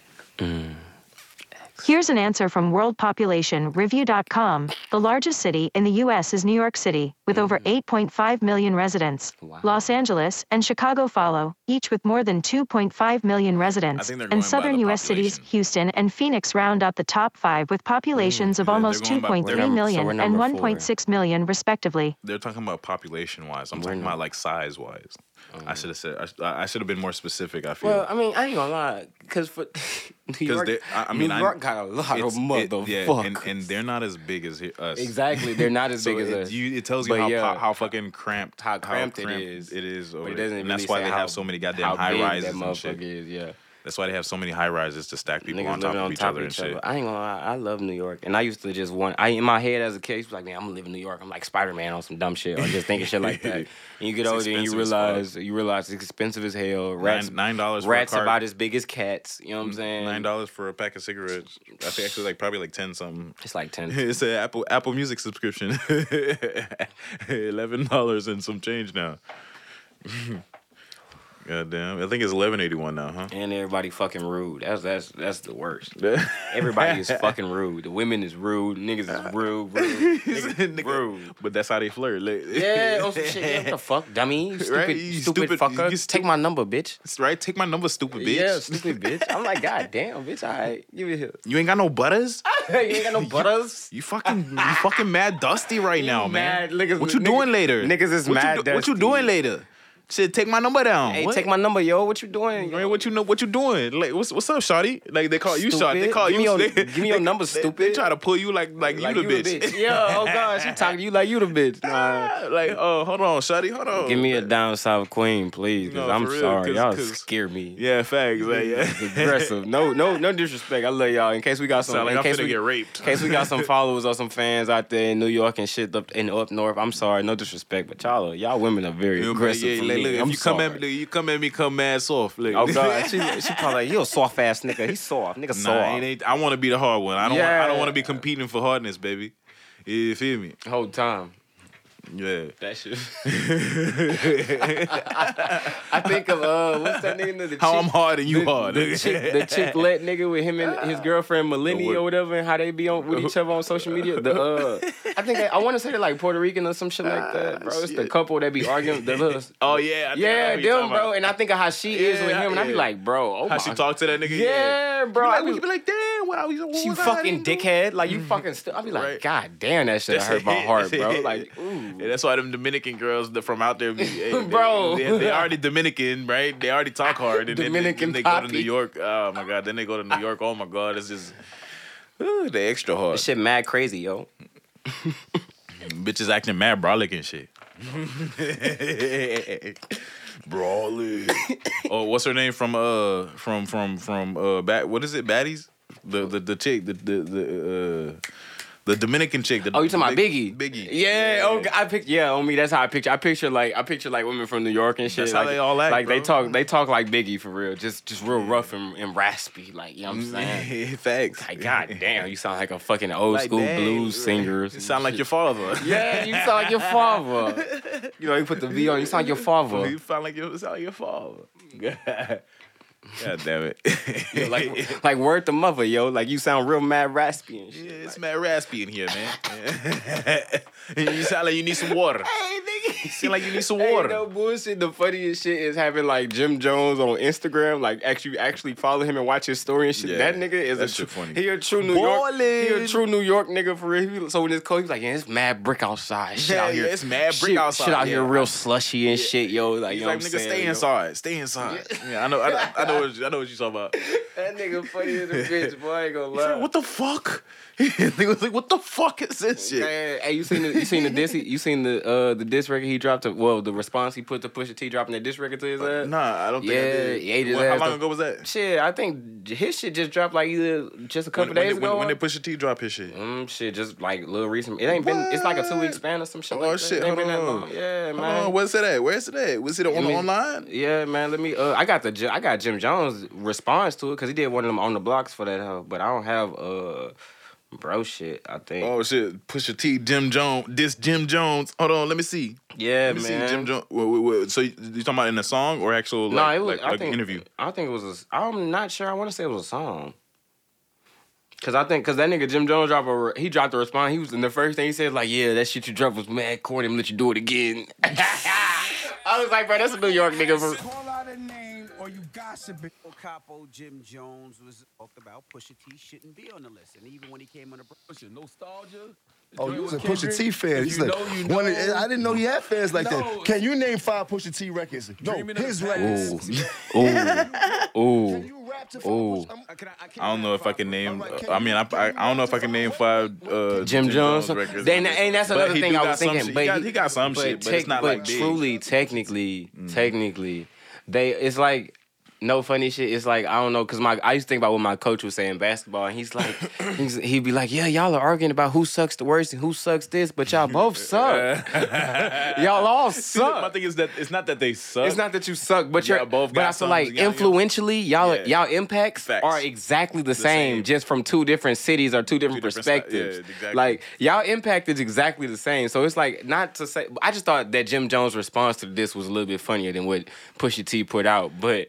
Here's an answer from worldpopulationreview.com. The largest city in the U.S. is New York City, with over mm-hmm. 8.5 million residents. Wow. Los Angeles and Chicago follow, each with more than 2.5 million residents. think they're going And southern U.S. cities. Houston and Phoenix round out the top five with populations mm, of Yeah, almost going by- 2.3 we're number- so million we're and number four. 1.6 million, respectively. They're talking about population wise. I'm We're talking not. about like size wise. I oh. should have said. I, I should have been more specific. I feel. Well, I mean, I ain't gonna lie, cause for New York, they- I- I mean, New I- York got a lot of It's- it- motherfuckers. yeah, and, and they're not as big as us. exactly, they're not as So big as it, us. you, it tells you But how, yeah, how how fucking cramped how cramped it is. It is, over but it doesn't and that's why they how- have so many goddamn how high rises that and motherfucker shit. is. Yeah. That's why they have so many high rises to stack people Niggas on top of on each top other of and each shit. I ain't gonna lie, I love New York, and I used to just want. I in my head as a kid, I was like, man, I'm gonna live in New York. I'm like Spider Man on some dumb shit, or just thinking shit like that. And you get It's older and you expensive as fuck. realize you realize it's expensive as hell. Rats, Nine nine dollars for rats a cart. about as big as cats. You know what I'm mm, saying? Nine dollars for a pack of cigarettes. I think actually like probably like ten something. It's like ten. It's an Apple Apple Music subscription. Eleven dollars and some change now. God damn. I think it's eleven eighty one now, huh? and everybody fucking rude. That's that's that's the worst. Everybody is fucking rude. The women is rude. Niggas is rude. rude. Niggas rude. But that's how they flirt. Yeah, some shit. Yeah, what the fuck, dummy? You stupid, Right, you stupid, stupid- fucker. you Take my number, bitch. right? Take my number, stupid bitch. Yeah, stupid bitch. I'm like, god damn, bitch. All right, give it here. You ain't got no butters? you ain't got no butters. You fucking you fucking mad dusty right You now, mad, man. niggas- what you niggas- doing later? niggas is what mad You, what you doing later? Shit, take my number down. Hey, What? take my number, yo. What you doing? Man, what you know? What you doing? Like, what's what's up, Shotty? Like they call you Shotty. They call Give you. your- they, give me your they- number, they- They, try to pull you like like, Like you the bitch. Yeah, oh god, she talking to you like you the bitch. Nah. like, oh, hold on, Shotty, hold on. Give me a down south queen, please, because No, I'm real, sorry. 'cause- Y'all 'cause- scare me. Yeah, facts. Like, yeah. It's aggressive. No, no, no disrespect. I love y'all. In case we got some, like in case we get raped. In case we got some followers or some fans out there in New York and shit up in up north. I'm sorry, no disrespect, but y'all, y'all women are very aggressive. Yeah, for like, me. look, if I'm you come sorry. at me, look, you come at me, come mad soft. Like, Oh god, she she probably like, you a soft ass nigga. He's soft, nigga Nah, soft. it ain't, I want to be the hard one. I don't. Want, I don't want to be competing for hardness, baby. You feel me? Whole time. Yeah. That shit. I think of uh, what's that nigga? name? The How chick- I'm hard and you the, hard. The nigga. chick, the chick nigga with him and his girlfriend Melanie or whatever, and how they be on with each other on social media. The uh, I think I, I want to say they're like Puerto Rican or some shit like that, bro. It's the couple that be arguing. The little, Oh yeah. I think I yeah, them, bro. about. And I think of how she is with Yeah, him, and I be like, bro, oh How my. she talk to that nigga? Yeah, bro. You I like, be- you be like, damn. Why how you, what You was I fucking hiding? dickhead. Like you fucking still I'll be like, Right. God damn, that shit hurt my heart, bro. Like, ooh. Yeah, that's why them Dominican girls from out there, be, hey, they- Bro. they, they already Dominican, right? They already talk hard. And then- Dominican then they go to New. York. Oh my god, then they go to New York. Oh my god, it's just ooh, they extra hard. This shit mad crazy, yo. Bitches acting mad brolic and shit. brolic. oh, what's her name from uh from from from uh bat what is it? Baddies? The the the chick the the the uh the Dominican chick. The, Oh, you talking about Biggie? Biggie. Yeah. Oh, I pick. Yeah, on me. That's how I picture. I picture like I picture like women from New York and shit. That's how like, they all act, Like they talk. They talk like Biggie for real. Just just real rough and, and raspy. Like you know what I'm saying. Facts. Like God damn, you sound like a fucking old Like, school dang, blues singer. You sound like your father. Yeah, you sound like your father. You know, you put the V on. You sound like your father. You sound like your you sound like your father. God damn it. Yeah, like like word to mother, yo. Like you sound real mad raspy and shit. Yeah, it's mad raspy in here, man. you sound like you need some water. Hey, nigga. You sound like you need some Hey, water. no bullshit. The funniest shit is having like Jim Jones on Instagram. Like actually, actually follow him and watch his story and shit. Yeah, that nigga is a true, funny. he a true New York. He a true New York nigga for real. So when it's cold, he's like, yeah, it's mad brick outside. Shit Yeah, out yeah, here. it's mad brick shit, outside, Shit out here real slushy and shit, yo. Like He's you know like, what I'm nigga, saying, stay yo. inside. Stay inside. Yeah, I know. I, I know. What, I know what you talking about. That nigga funny as a bitch, boy. I ain't gonna lie. what the fuck? Nigga was like, what the fuck is this shit? Man, hey, you seen the you seen the diss he- you seen the uh the diss record he dropped to, well the response he put to Pusha T dropping that diss record to his ass? Nah, I don't think I Yeah, did. What- how long ago was that? Shit, I think his shit just dropped like either just a couple When, when, days when, ago. when did Pusha T drop his shit? Mm, shit, just like a little recent. It ain't been. It's like a two week span or some shit. Oh like shit! That. It ain't Hold been that on. long. Yeah, Hold man. on, Where's it at? Where's it at? Was it on me- online? Yeah, man. Let me. Uh, I got the. I got Jim Jones response to it because he did one of them on the blocks for that. hoe, but I don't have uh, bro shit. I think. Oh shit! Pusha T, Jim Jones, this Jim Jones. Hold on, let me see. yeah, Let me man. see Jim Jones. Wait, wait, wait. So you you talking about in a song or actual? No, Like, it was. like, I like think interview. I think it was. A, s- I'm not sure. I want to say it was a song. Cause I think, cause that nigga Jim Jones dropped a, he dropped a response. He was, and the first thing he said like, "Yeah, that shit you dropped was mad corny. I'm let you do it again." I was like, bro, that's a New York nigga. For, Call out a name or you gossiping. Capo Jim Jones was talked about Pusha T shouldn't be on the list, and even when he came on the Pusha nostalgia. Oh, you was a Pusha T fan. He's like, one of- I didn't know he had fans like that. Can you name five Pusha T records? No, his records. ooh, ooh. Can you rap to five Ooh. Pusha- I'm- I don't know if I can name. uh, I mean, I, I I don't know if I can name five uh, Jim Jones. records. Then and that's another he thing I was thinking. shit. But he got, he got some but shit, but tech- it's not but like big. truly, technically, technically, they it's like no funny shit. It's like I don't know because my I used to think about what my coach was saying basketball, and he's like he's, he'd be like, yeah, y'all are arguing about who sucks the worst and who sucks this, but y'all both suck. y'all all look, my thing is that it's not that they suck. It's not that you suck, but you're Y'all both But I feel like influentially, y'all Yeah. y'all impacts Facts. are exactly the, same, same. just from two different cities or two different different sti- perspectives. yeah, exactly. Like y'all impact is exactly the same. So it's like not to say. I just thought that Jim Jones' response to this was a little bit funnier than what Pusha T put out, but.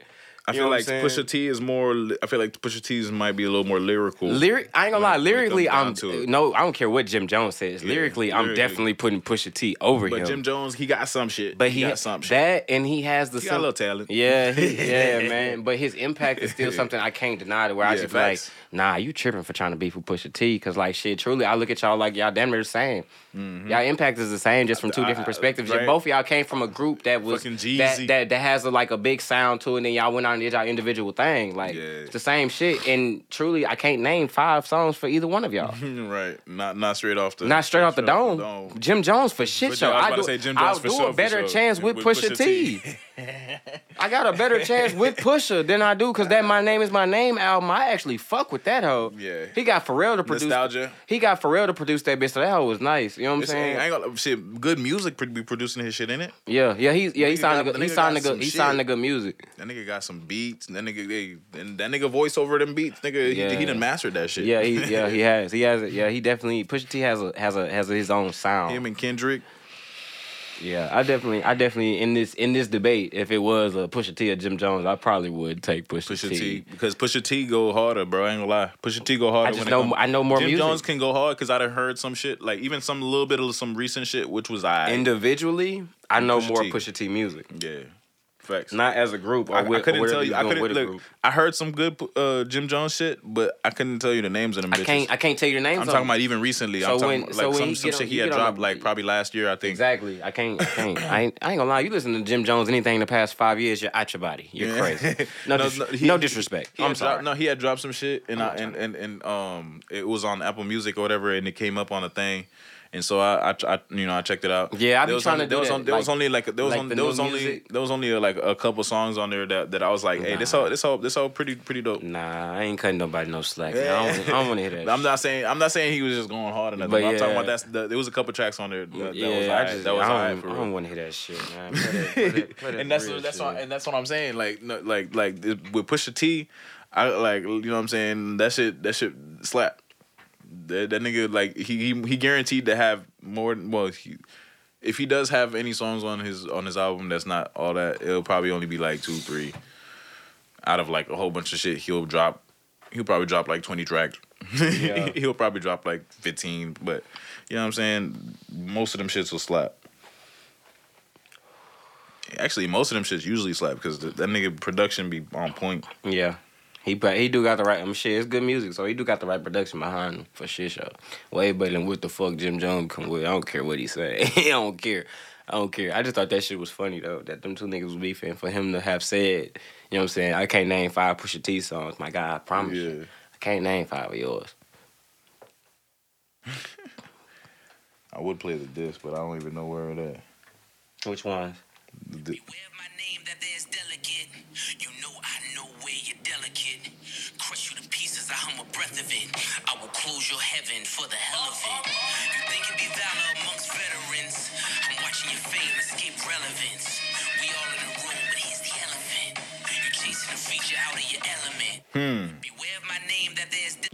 I You feel like Pusha T is more. I feel like Pusha T's might be a little more lyrical. Lyric, I ain't gonna lie. Lyrically, I'm no. I don't care what Jim Jones says. Yeah, lyrically, I'm definitely putting Pusha T over But him. But Jim Jones, he got some shit. But he, got some shit. that and he has the He got a little talent. Yeah, he, yeah, man. But his impact is still something I can't deny. To where I Yeah, just be like, nah, you tripping for trying to beef with Pusha T? Because like shit, truly, I look at y'all like y'all damn near the same. Y'all impact is the same, just from two different Mm-hmm. I- perspectives. right. Both of y'all came from a group that was that, that that has a, like a big sound to it, and then y'all went out and did y'all individual thing. Like Yeah. it's the same shit. And truly, I can't name five songs for either one of y'all. right. Not not straight off the. Not straight off the dome. Jim Jones for shit For show. I was I do, to say Jim I'll for do sure, a better sure. chance with, With Pusha, Pusha T. T. I got a better chance with Pusha than I do because that My Name Is My Name album. I actually fuck with that hoe. Yeah. He got Pharrell to produce. Nostalgia. He got Pharrell to produce that bitch. So that hoe was nice. You know what I'm saying? I ain't gonna shit. Good music be producing his shit in it. yeah, yeah. He yeah he signed got- good. He signed good. He signed good music. That nigga got some beats. That nigga, they, and that nigga voice over them beats. Nigga, he, Yeah. he done mastered that shit. Yeah, he yeah he has. He has. Yeah, he definitely. Pusha T has a has a has his own sound. Him and Kendrick. Yeah, I definitely, I definitely in this in this debate, if it was a Pusha T or Jim Jones, I probably would take Pusha, Pusha T. T. Because Pusha T go harder, bro. I ain't gonna lie. Pusha T go harder. I just know- I know more Jim music. Jones can go hard because I done heard some shit, like even some little bit of some recent shit, which was I. Individually, I know Pusha more T. Pusha T music. Yeah. Facts. Not as a group. I, with, I couldn't tell you. I couldn't look. I heard some good uh, Jim Jones shit, but I couldn't tell you the names of them. I bitches. can't. I can't tell you the names. I'm talking them. about even recently. So I'm talking when- about, so like when some, some shit on- he had get on dropped like probably last year. I think. Exactly. I can't. I can't. I ain't, I ain't gonna lie. You listen to Jim Jones anything in the past five years, you're out your body. You're Yeah. crazy. No, dis- he- no disrespect. I'm sorry. dropped- no, he had dropped some shit, and I, and, and and um, it was on Apple Music or whatever, and it came up on a thing, and so I, I, I you know, I checked it out. Yeah, I There was trying only, to there was that, on, there was like- only like there was like on, the there was only music. there was only like a couple songs on there that, that I was like, hey, this all this all this all pretty pretty dope. Nah, I ain't cutting nobody no slack. man. I don't, don't want to hear that. I'm not saying I'm not saying he was just going hard or nothing. But But I'm talking about that's the, there was a couple tracks on there that, that yeah, was I just that was I don't, I don't want to hear that shit, man. Put it- put it- put it and that's that's what, and that's what I'm saying. Like no, like like th- with Pusha T, I like you know what I'm saying. That shit that shit slap. That, that nigga like he, he he guaranteed to have more. Well, he, if he does have any songs on his on his album that's not all that, it'll probably only be like two three. Out of like a whole bunch of shit, he'll drop. He'll probably drop like twenty tracks. Yeah. he'll probably drop like fifteen, but you know what I'm saying. Most of them shits will slap. Actually, most of them shits usually slap because that nigga production be on point. Yeah. He but he do got the right. I'm shit. It's good music, so he do got the right production behind him for shit show. Way better than what the fuck Jim Jones come with. I don't care what he say. I don't care. I don't care. I just thought that shit was funny though. That them two niggas was beefing. For him to have said, you know what I'm saying? I can't name five Pusha T songs. My God, I promise you, I can't name five of yours. I would play the disc, but I don't even know where it at. Which ones? The, You delicate. Crush you to pieces, I hum a breath of it. I will close your heaven for the hell of it. You think it be valor amongst veterans? I'm watching your fame escape relevance. We all in a room, but he's the elephant. You chasing a feature out of your element. hmm. Beware of my name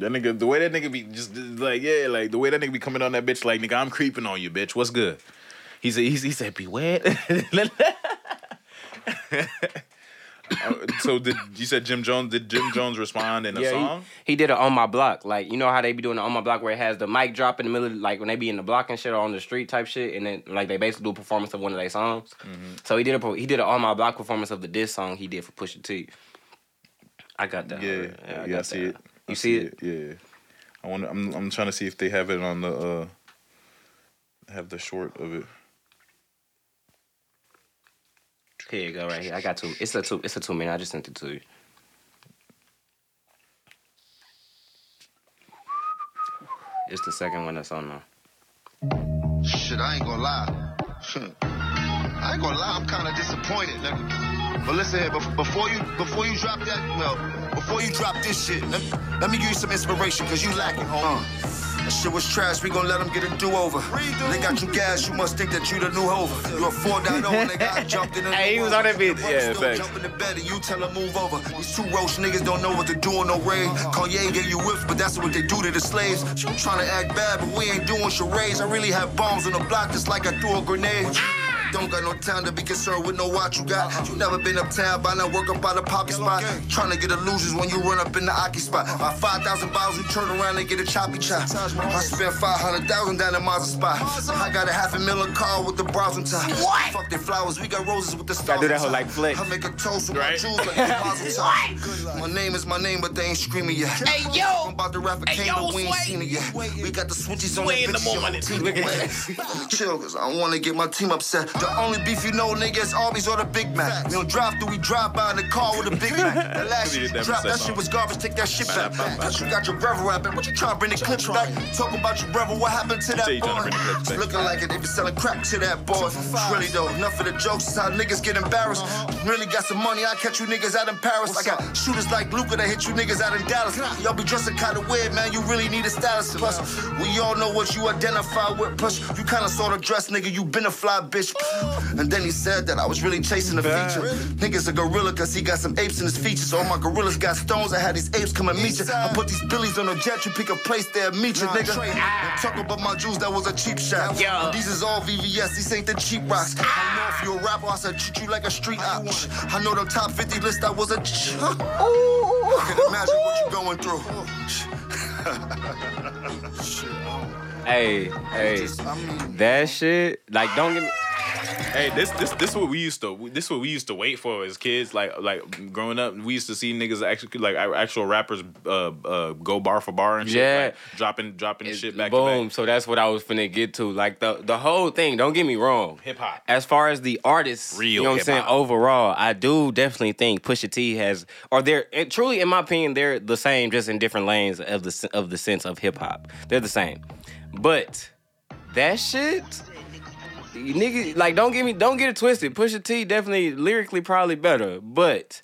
that nigga, the way that nigga be just like, yeah, like the way that nigga be coming on that bitch, like, nigga, I'm creeping on you, bitch. What's good? He said, he, he said, beware. Uh, so did you said Jim Jones? Did Jim Jones respond in a Yeah, song? He, did it on my block. Like, you know how they be doing it on my block where it has the mic drop in the middle, of, like when they be in the block and shit or on the street type shit, and then like they basically do a performance of one of their songs. Mm-hmm. So he did a he did an on my block performance of the diss song he did for Pusha T. I got that. Yeah, yeah, I I, see it. You I see it? Yeah. I want. I'm. I'm trying to see if they have it on the. uh Have the short of it. Here you go, right here. I got two. It's a two. It's a two minute. I just sent it to you. It's the second one that's on now. Shit, I ain't gonna lie. Hmm. I ain't gonna lie, I'm kind of disappointed, nigga. But listen here, before you before you drop that, well, before you drop this shit, let, let me give you some inspiration, cause you lacking, homie. That shit was trash, we gon' let them get a do-over. They got you gas, you must think that you the new Hova. You a 4.0, nigga, I jumped in the Hey, he was on that beat. Yeah, facts. jumping in bed and you tell them move over. These two roach niggas don't know what to do on no raid. Kanye gave you whips, but that's what they do to the slaves. You trying to act bad, but we ain't doing charades. I really have bombs on the block just like I threw a grenade. Don't got no time to be concerned with no watch you got. You never been uptown by now work up by the poppy spot. Trying to get illusions when you run up in the Aki spot. My 5,000 bottles, you turn around and get a choppy chop. I spent 500,000 down in Mazda spot. I got a half a million car with the bras on top. Fuck the flowers, we got roses with the stars. Gotta do that whole top. like flex. I make a toast with my jewels like the Mazel tov. My name is my name, but they ain't screaming yet. Hey yo, I'm about to rap a king, but we ain't seen it yet. We got the switches on the Sway in the bitches, morning. team away. Chill, cause I don't wanna get my team upset. The only beef you know, nigga, is Arby's or the Big Mac. We don't drive through, we drive by in the car with a Big Mac. The last shit you dropped, that shit was garbage, take that shit back. Cause you got your brother rapping, what you trying to bring the clips back? Talk about your brother, what happened to that boy? tryna bring the clips back. Looking like it, they be selling crack to that boy. Really though, enough of the jokes, is how niggas get embarrassed. Really got some money, I catch you niggas out in Paris. I got shooters like Luka that hit you niggas out in Dallas. Y'all be dressing kinda weird, man, you really need a stylist. Plus, we all know what you identify with. Plus, you kinda sorta dress, nigga, you been a fly bitch. And then he said that I was really chasing the feature. Niggas a gorilla cause he got some apes in his features. All my gorillas got stones, I had these apes come and meet you. I put these billies on a jet, you pick a place there, meet you, nigga. Don't Talk about my jewels, that was a cheap shot. These is all VVS, these ain't the cheap rocks. I know if you're a rapper, I said treat you like a street op. I know them top 50 list, I was a. I can imagine what you're going through. Hey, hey, that shit. Like, don't get me. Hey, this this this what we used to this what we used to wait for as kids. Like like growing up, we used to see niggas actually like actual rappers uh, uh, go bar for bar and shit. Yeah. like, dropping dropping shit back Boom. So that's what I was finna get to. Like the the whole thing. Don't get me wrong. Hip hop. As far as the artists, Real you know what I'm saying. Overall, I do definitely think Pusha T has, or they're truly, in my opinion, they're the same, just in different lanes of the of the sense of hip hop. They're the same, but that shit. You Nigga, like don't get me, don't get it twisted. Pusha T definitely lyrically probably better, but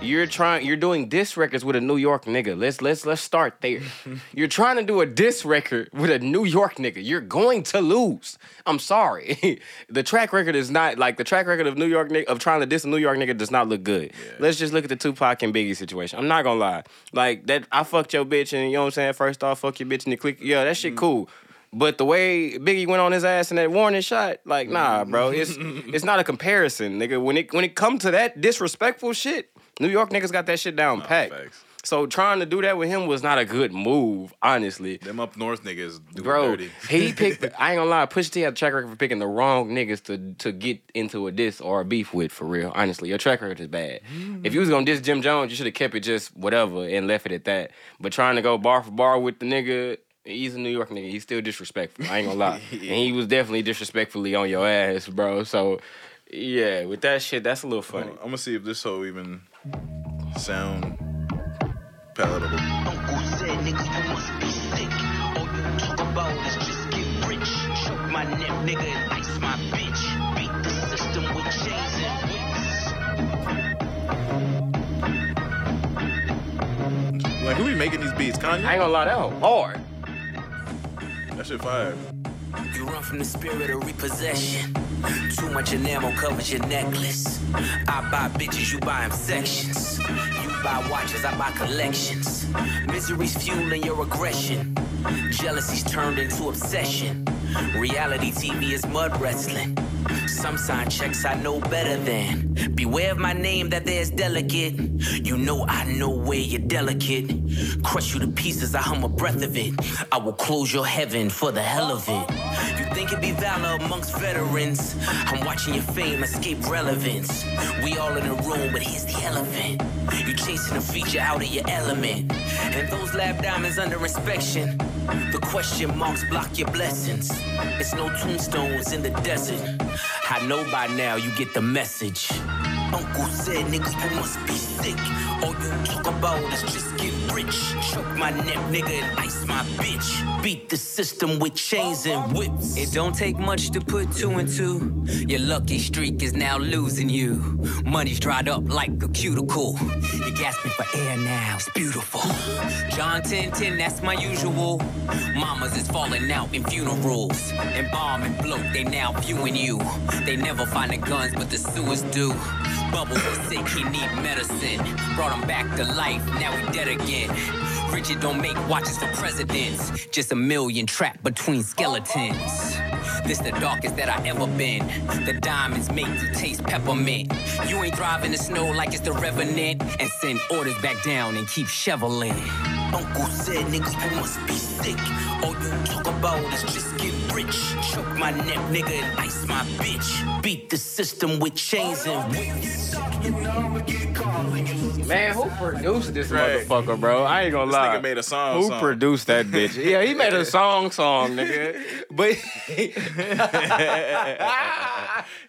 you're trying, you're doing diss records with a New York nigga. Let's let's let's start there. you're trying to do a diss record with a New York nigga. You're going to lose. I'm sorry. the track record is not like the track record of New York nigga of trying to diss a New York nigga does not look good. Let's just look at the Tupac and Biggie situation. I'm not gonna lie. Like that, I fucked your bitch, and you know what I'm saying. First off, fuck your bitch, and you click. Yeah, that shit mm. cool. But the way Biggie went on his ass in that warning shot, like, nah, mm-hmm. bro, it's it's not a comparison, nigga. When it when it comes to that disrespectful shit, New York niggas got that shit down pat. So trying to do that with him was not a good move, honestly. Them up north niggas do Bro, dirty. he picked. I ain't gonna lie. Push T had a track record for picking the wrong niggas to to get into a diss or a beef with. For real, honestly, your track record is bad. If you was gonna diss Jim Jones, you should have kept it just whatever and left it at that. But trying to go bar for bar with the nigga, he's a New York nigga. He's still disrespectful. I ain't gonna lie, and he was definitely disrespectfully on your ass, bro. So. Yeah, with that shit, that's a little funny. I'm gonna see if this whole even sound palatable. Oh, oh, Uncle said niggas you must be sick. All you talk about is just get rich. Choke my neck, nigga, and ice my bitch. Beat the system with chains and whips. Like who be making these beats? Kanye? I ain't gonna lie, that hoe hard. That shit fire. You run from the spirit of repossession. Too much enamel covers your necklace. I buy bitches, you buy them sections. You buy watches, I buy collections. Misery's fueling your aggression. Jealousy's turned into obsession. Reality TV is mud wrestling. Some sign checks I know better than. Beware of my name that there's delicate. You know I know where you're delicate. Crush you to pieces, I hum a breath of it. I will close your heaven for the hell of it. You think it be valor amongst veterans? I'm watching your fame escape relevance. We all in a room, but here's the elephant. You chasing a feature out of your element. And those lab diamonds under inspection. The question marks block your blessings. It's no tombstones in the desert. I know by now you get the message. Uncle said, nigga, you must be sick. All you talk about is just get rich. Choke my neck, nigga, and ice my bitch. Beat the system with chains and whips. It don't take much to put two and two. Your lucky streak is now losing you. Money's dried up like a cuticle. You're gasping for air now, it's beautiful. John 10 10, that's my usual. Mamas is falling out in funerals. Embalm and they now viewing you. They never find the guns, but the sewers do. Bubbles was sick, he need medicine. Brought him back to life, now he dead again. Richard don't make watches for presidents. Just a million trapped between skeletons. This the darkest that I ever been. The diamonds make you taste peppermint. You ain't driving the snow like it's the revenant. And send orders back down and keep shoveling. Uncle said, nigga, you must be sick. All you talk about is just rich. Choke my neck, nigga, and ice my bitch. Beat the system with chains and whips. Man, who produced this Right. motherfucker, bro? I ain't gonna This lie. nigga made a song, Who song. produced that bitch? Yeah, he made a song, song, nigga. But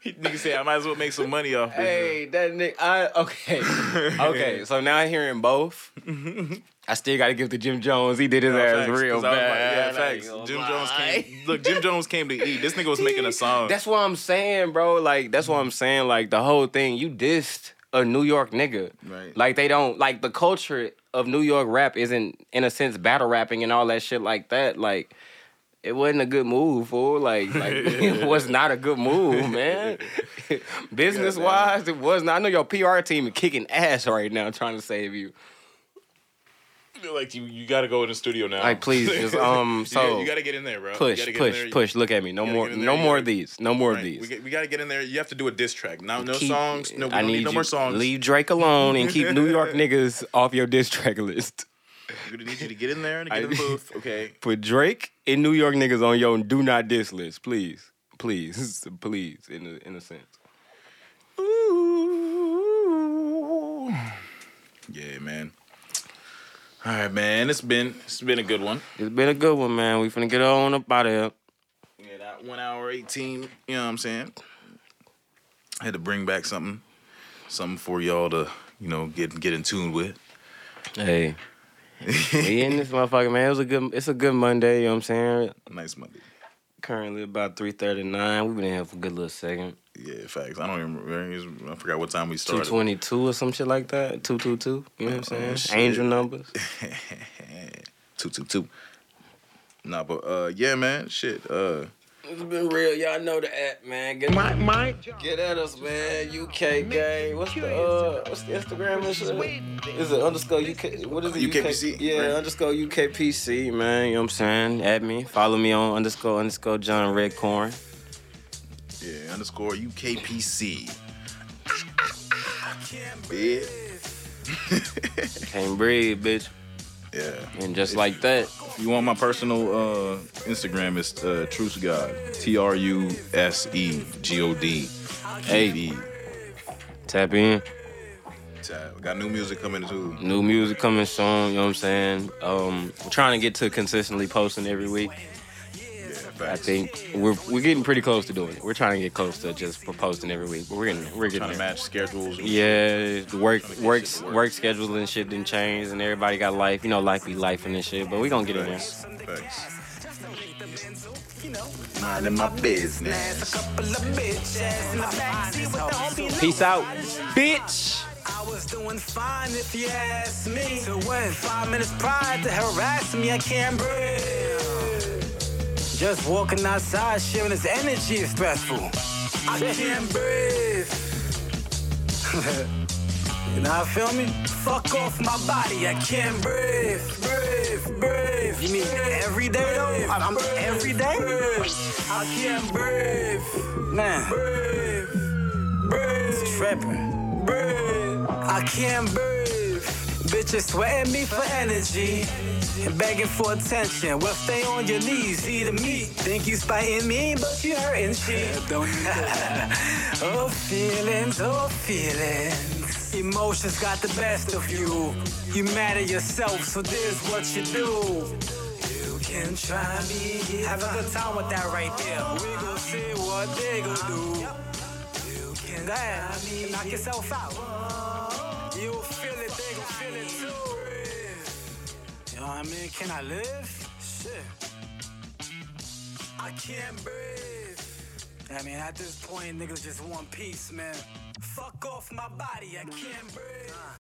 Nigga said I might as well make some money off this. hey, that nigga. I, okay, okay. So now hearing both, I still got to give to Jim Jones. He did his No, ass facts, real 'cause I was like, bad. yeah, I ain't facts. Jim lie. Jones came. Look, Jim Jones came to eat. This nigga was making a song. That's what I'm saying, bro. Like that's what I'm saying. Like the whole thing, you dissed a New York nigga. Right. Like they don't like the culture of New York rap isn't in a sense battle rapping and all that shit like that. Like it wasn't a good move, fool. Like like it was not a good move, man. Business wise, it was not. I know your PR team is kicking ass right now trying to save you. Like you, you got to go in the studio now. Like please, just um. You So gotta- you got to get in there, bro. Push, gotta get in push, push. Look at me. No more, no more of these. No more of these. We, got- we got to get in there. You have to do a diss track. No, no Keep- songs. No, we I need, need no more songs. Leave Drake alone and keep New York niggas off your diss track list. We need you to get in there and I- get in the booth. Okay. Put Drake and New York niggas on your do not diss list, please. please, please, in a in a sense. Ooh. Yeah, man. All right, man. It's been it's been a good one. It's been a good one, man. We finna get on up out of here. Yeah, that one hour eighteen. You know what I'm saying? I had to bring back something, something for y'all to you know get get in tune with. Hey. we in this motherfucker, man. It was a good it's a good Monday, you know what I'm saying? Nice Monday. Currently about three thirty nine. We've been in here for a good little second. Yeah, facts. I don't even remember. I forgot what time we started. Two twenty two or some shit like that. Two two two. You know what I'm Oh, saying? shit. Angel numbers. two two two. Nah, but uh, yeah, man. Shit. Uh, It's been real. Y'all know the app, man. Get, My my get at us, man. UK gang. What's the uh what's the Instagram and shit? Is it underscore UK what is it? UKPC? UK, yeah, Right. underscore UKPC, man. You know what I'm saying? At me. Follow me on underscore underscore John Redcorn. Yeah. Underscore UKPC. Yeah. Can't breathe, bitch. Yeah. And just like that. If you want my personal uh, Instagram, it's uh, Truse God. T R U S E G O D. Hey. Tap in. Tab. Got new music coming too. New music coming soon, you know what I'm saying? Um, we're trying to get to consistently posting every week. I think we're we're getting pretty close to doing it. We're trying to get close to just posting every week, but we're getting we're getting Trying to match schedules. Yeah, the work Trying to work work. work schedule and shit didn't change, and everybody got life. You know, life be life and this shit. But we gonna get in there. Thanks. Minding my business. A couple of bitches in the backseat with Peace out, bitch. I was doing fine if you ask me. To win five minutes prior to harass me, I can't breathe. Just walking outside, sharing this energy is stressful. I can't breathe. you know how feel me? Fuck off my body, I can't breathe. Breathe, breathe. You mean every day though? I'm, I'm every day? I can't breathe. Man. Breathe. Breathe. It's tripping. Breathe. I can't breathe. Bitches sweating me for energy and begging for attention. Well, stay on your knees, eat a meat. Think you spiting me, but you hurting shit. Don't you Oh, feelings, oh, feelings. Emotions got the best of you. You mad at yourself, so this what you do. You can try me. Have a good time with that right there. We gon' see what they gon' do. You can go ahead, knock yourself out. You feel know what I mean? Can I live? Shit. I can't breathe. I mean, at this point, niggas just want peace, man. Fuck off my body, I can't breathe.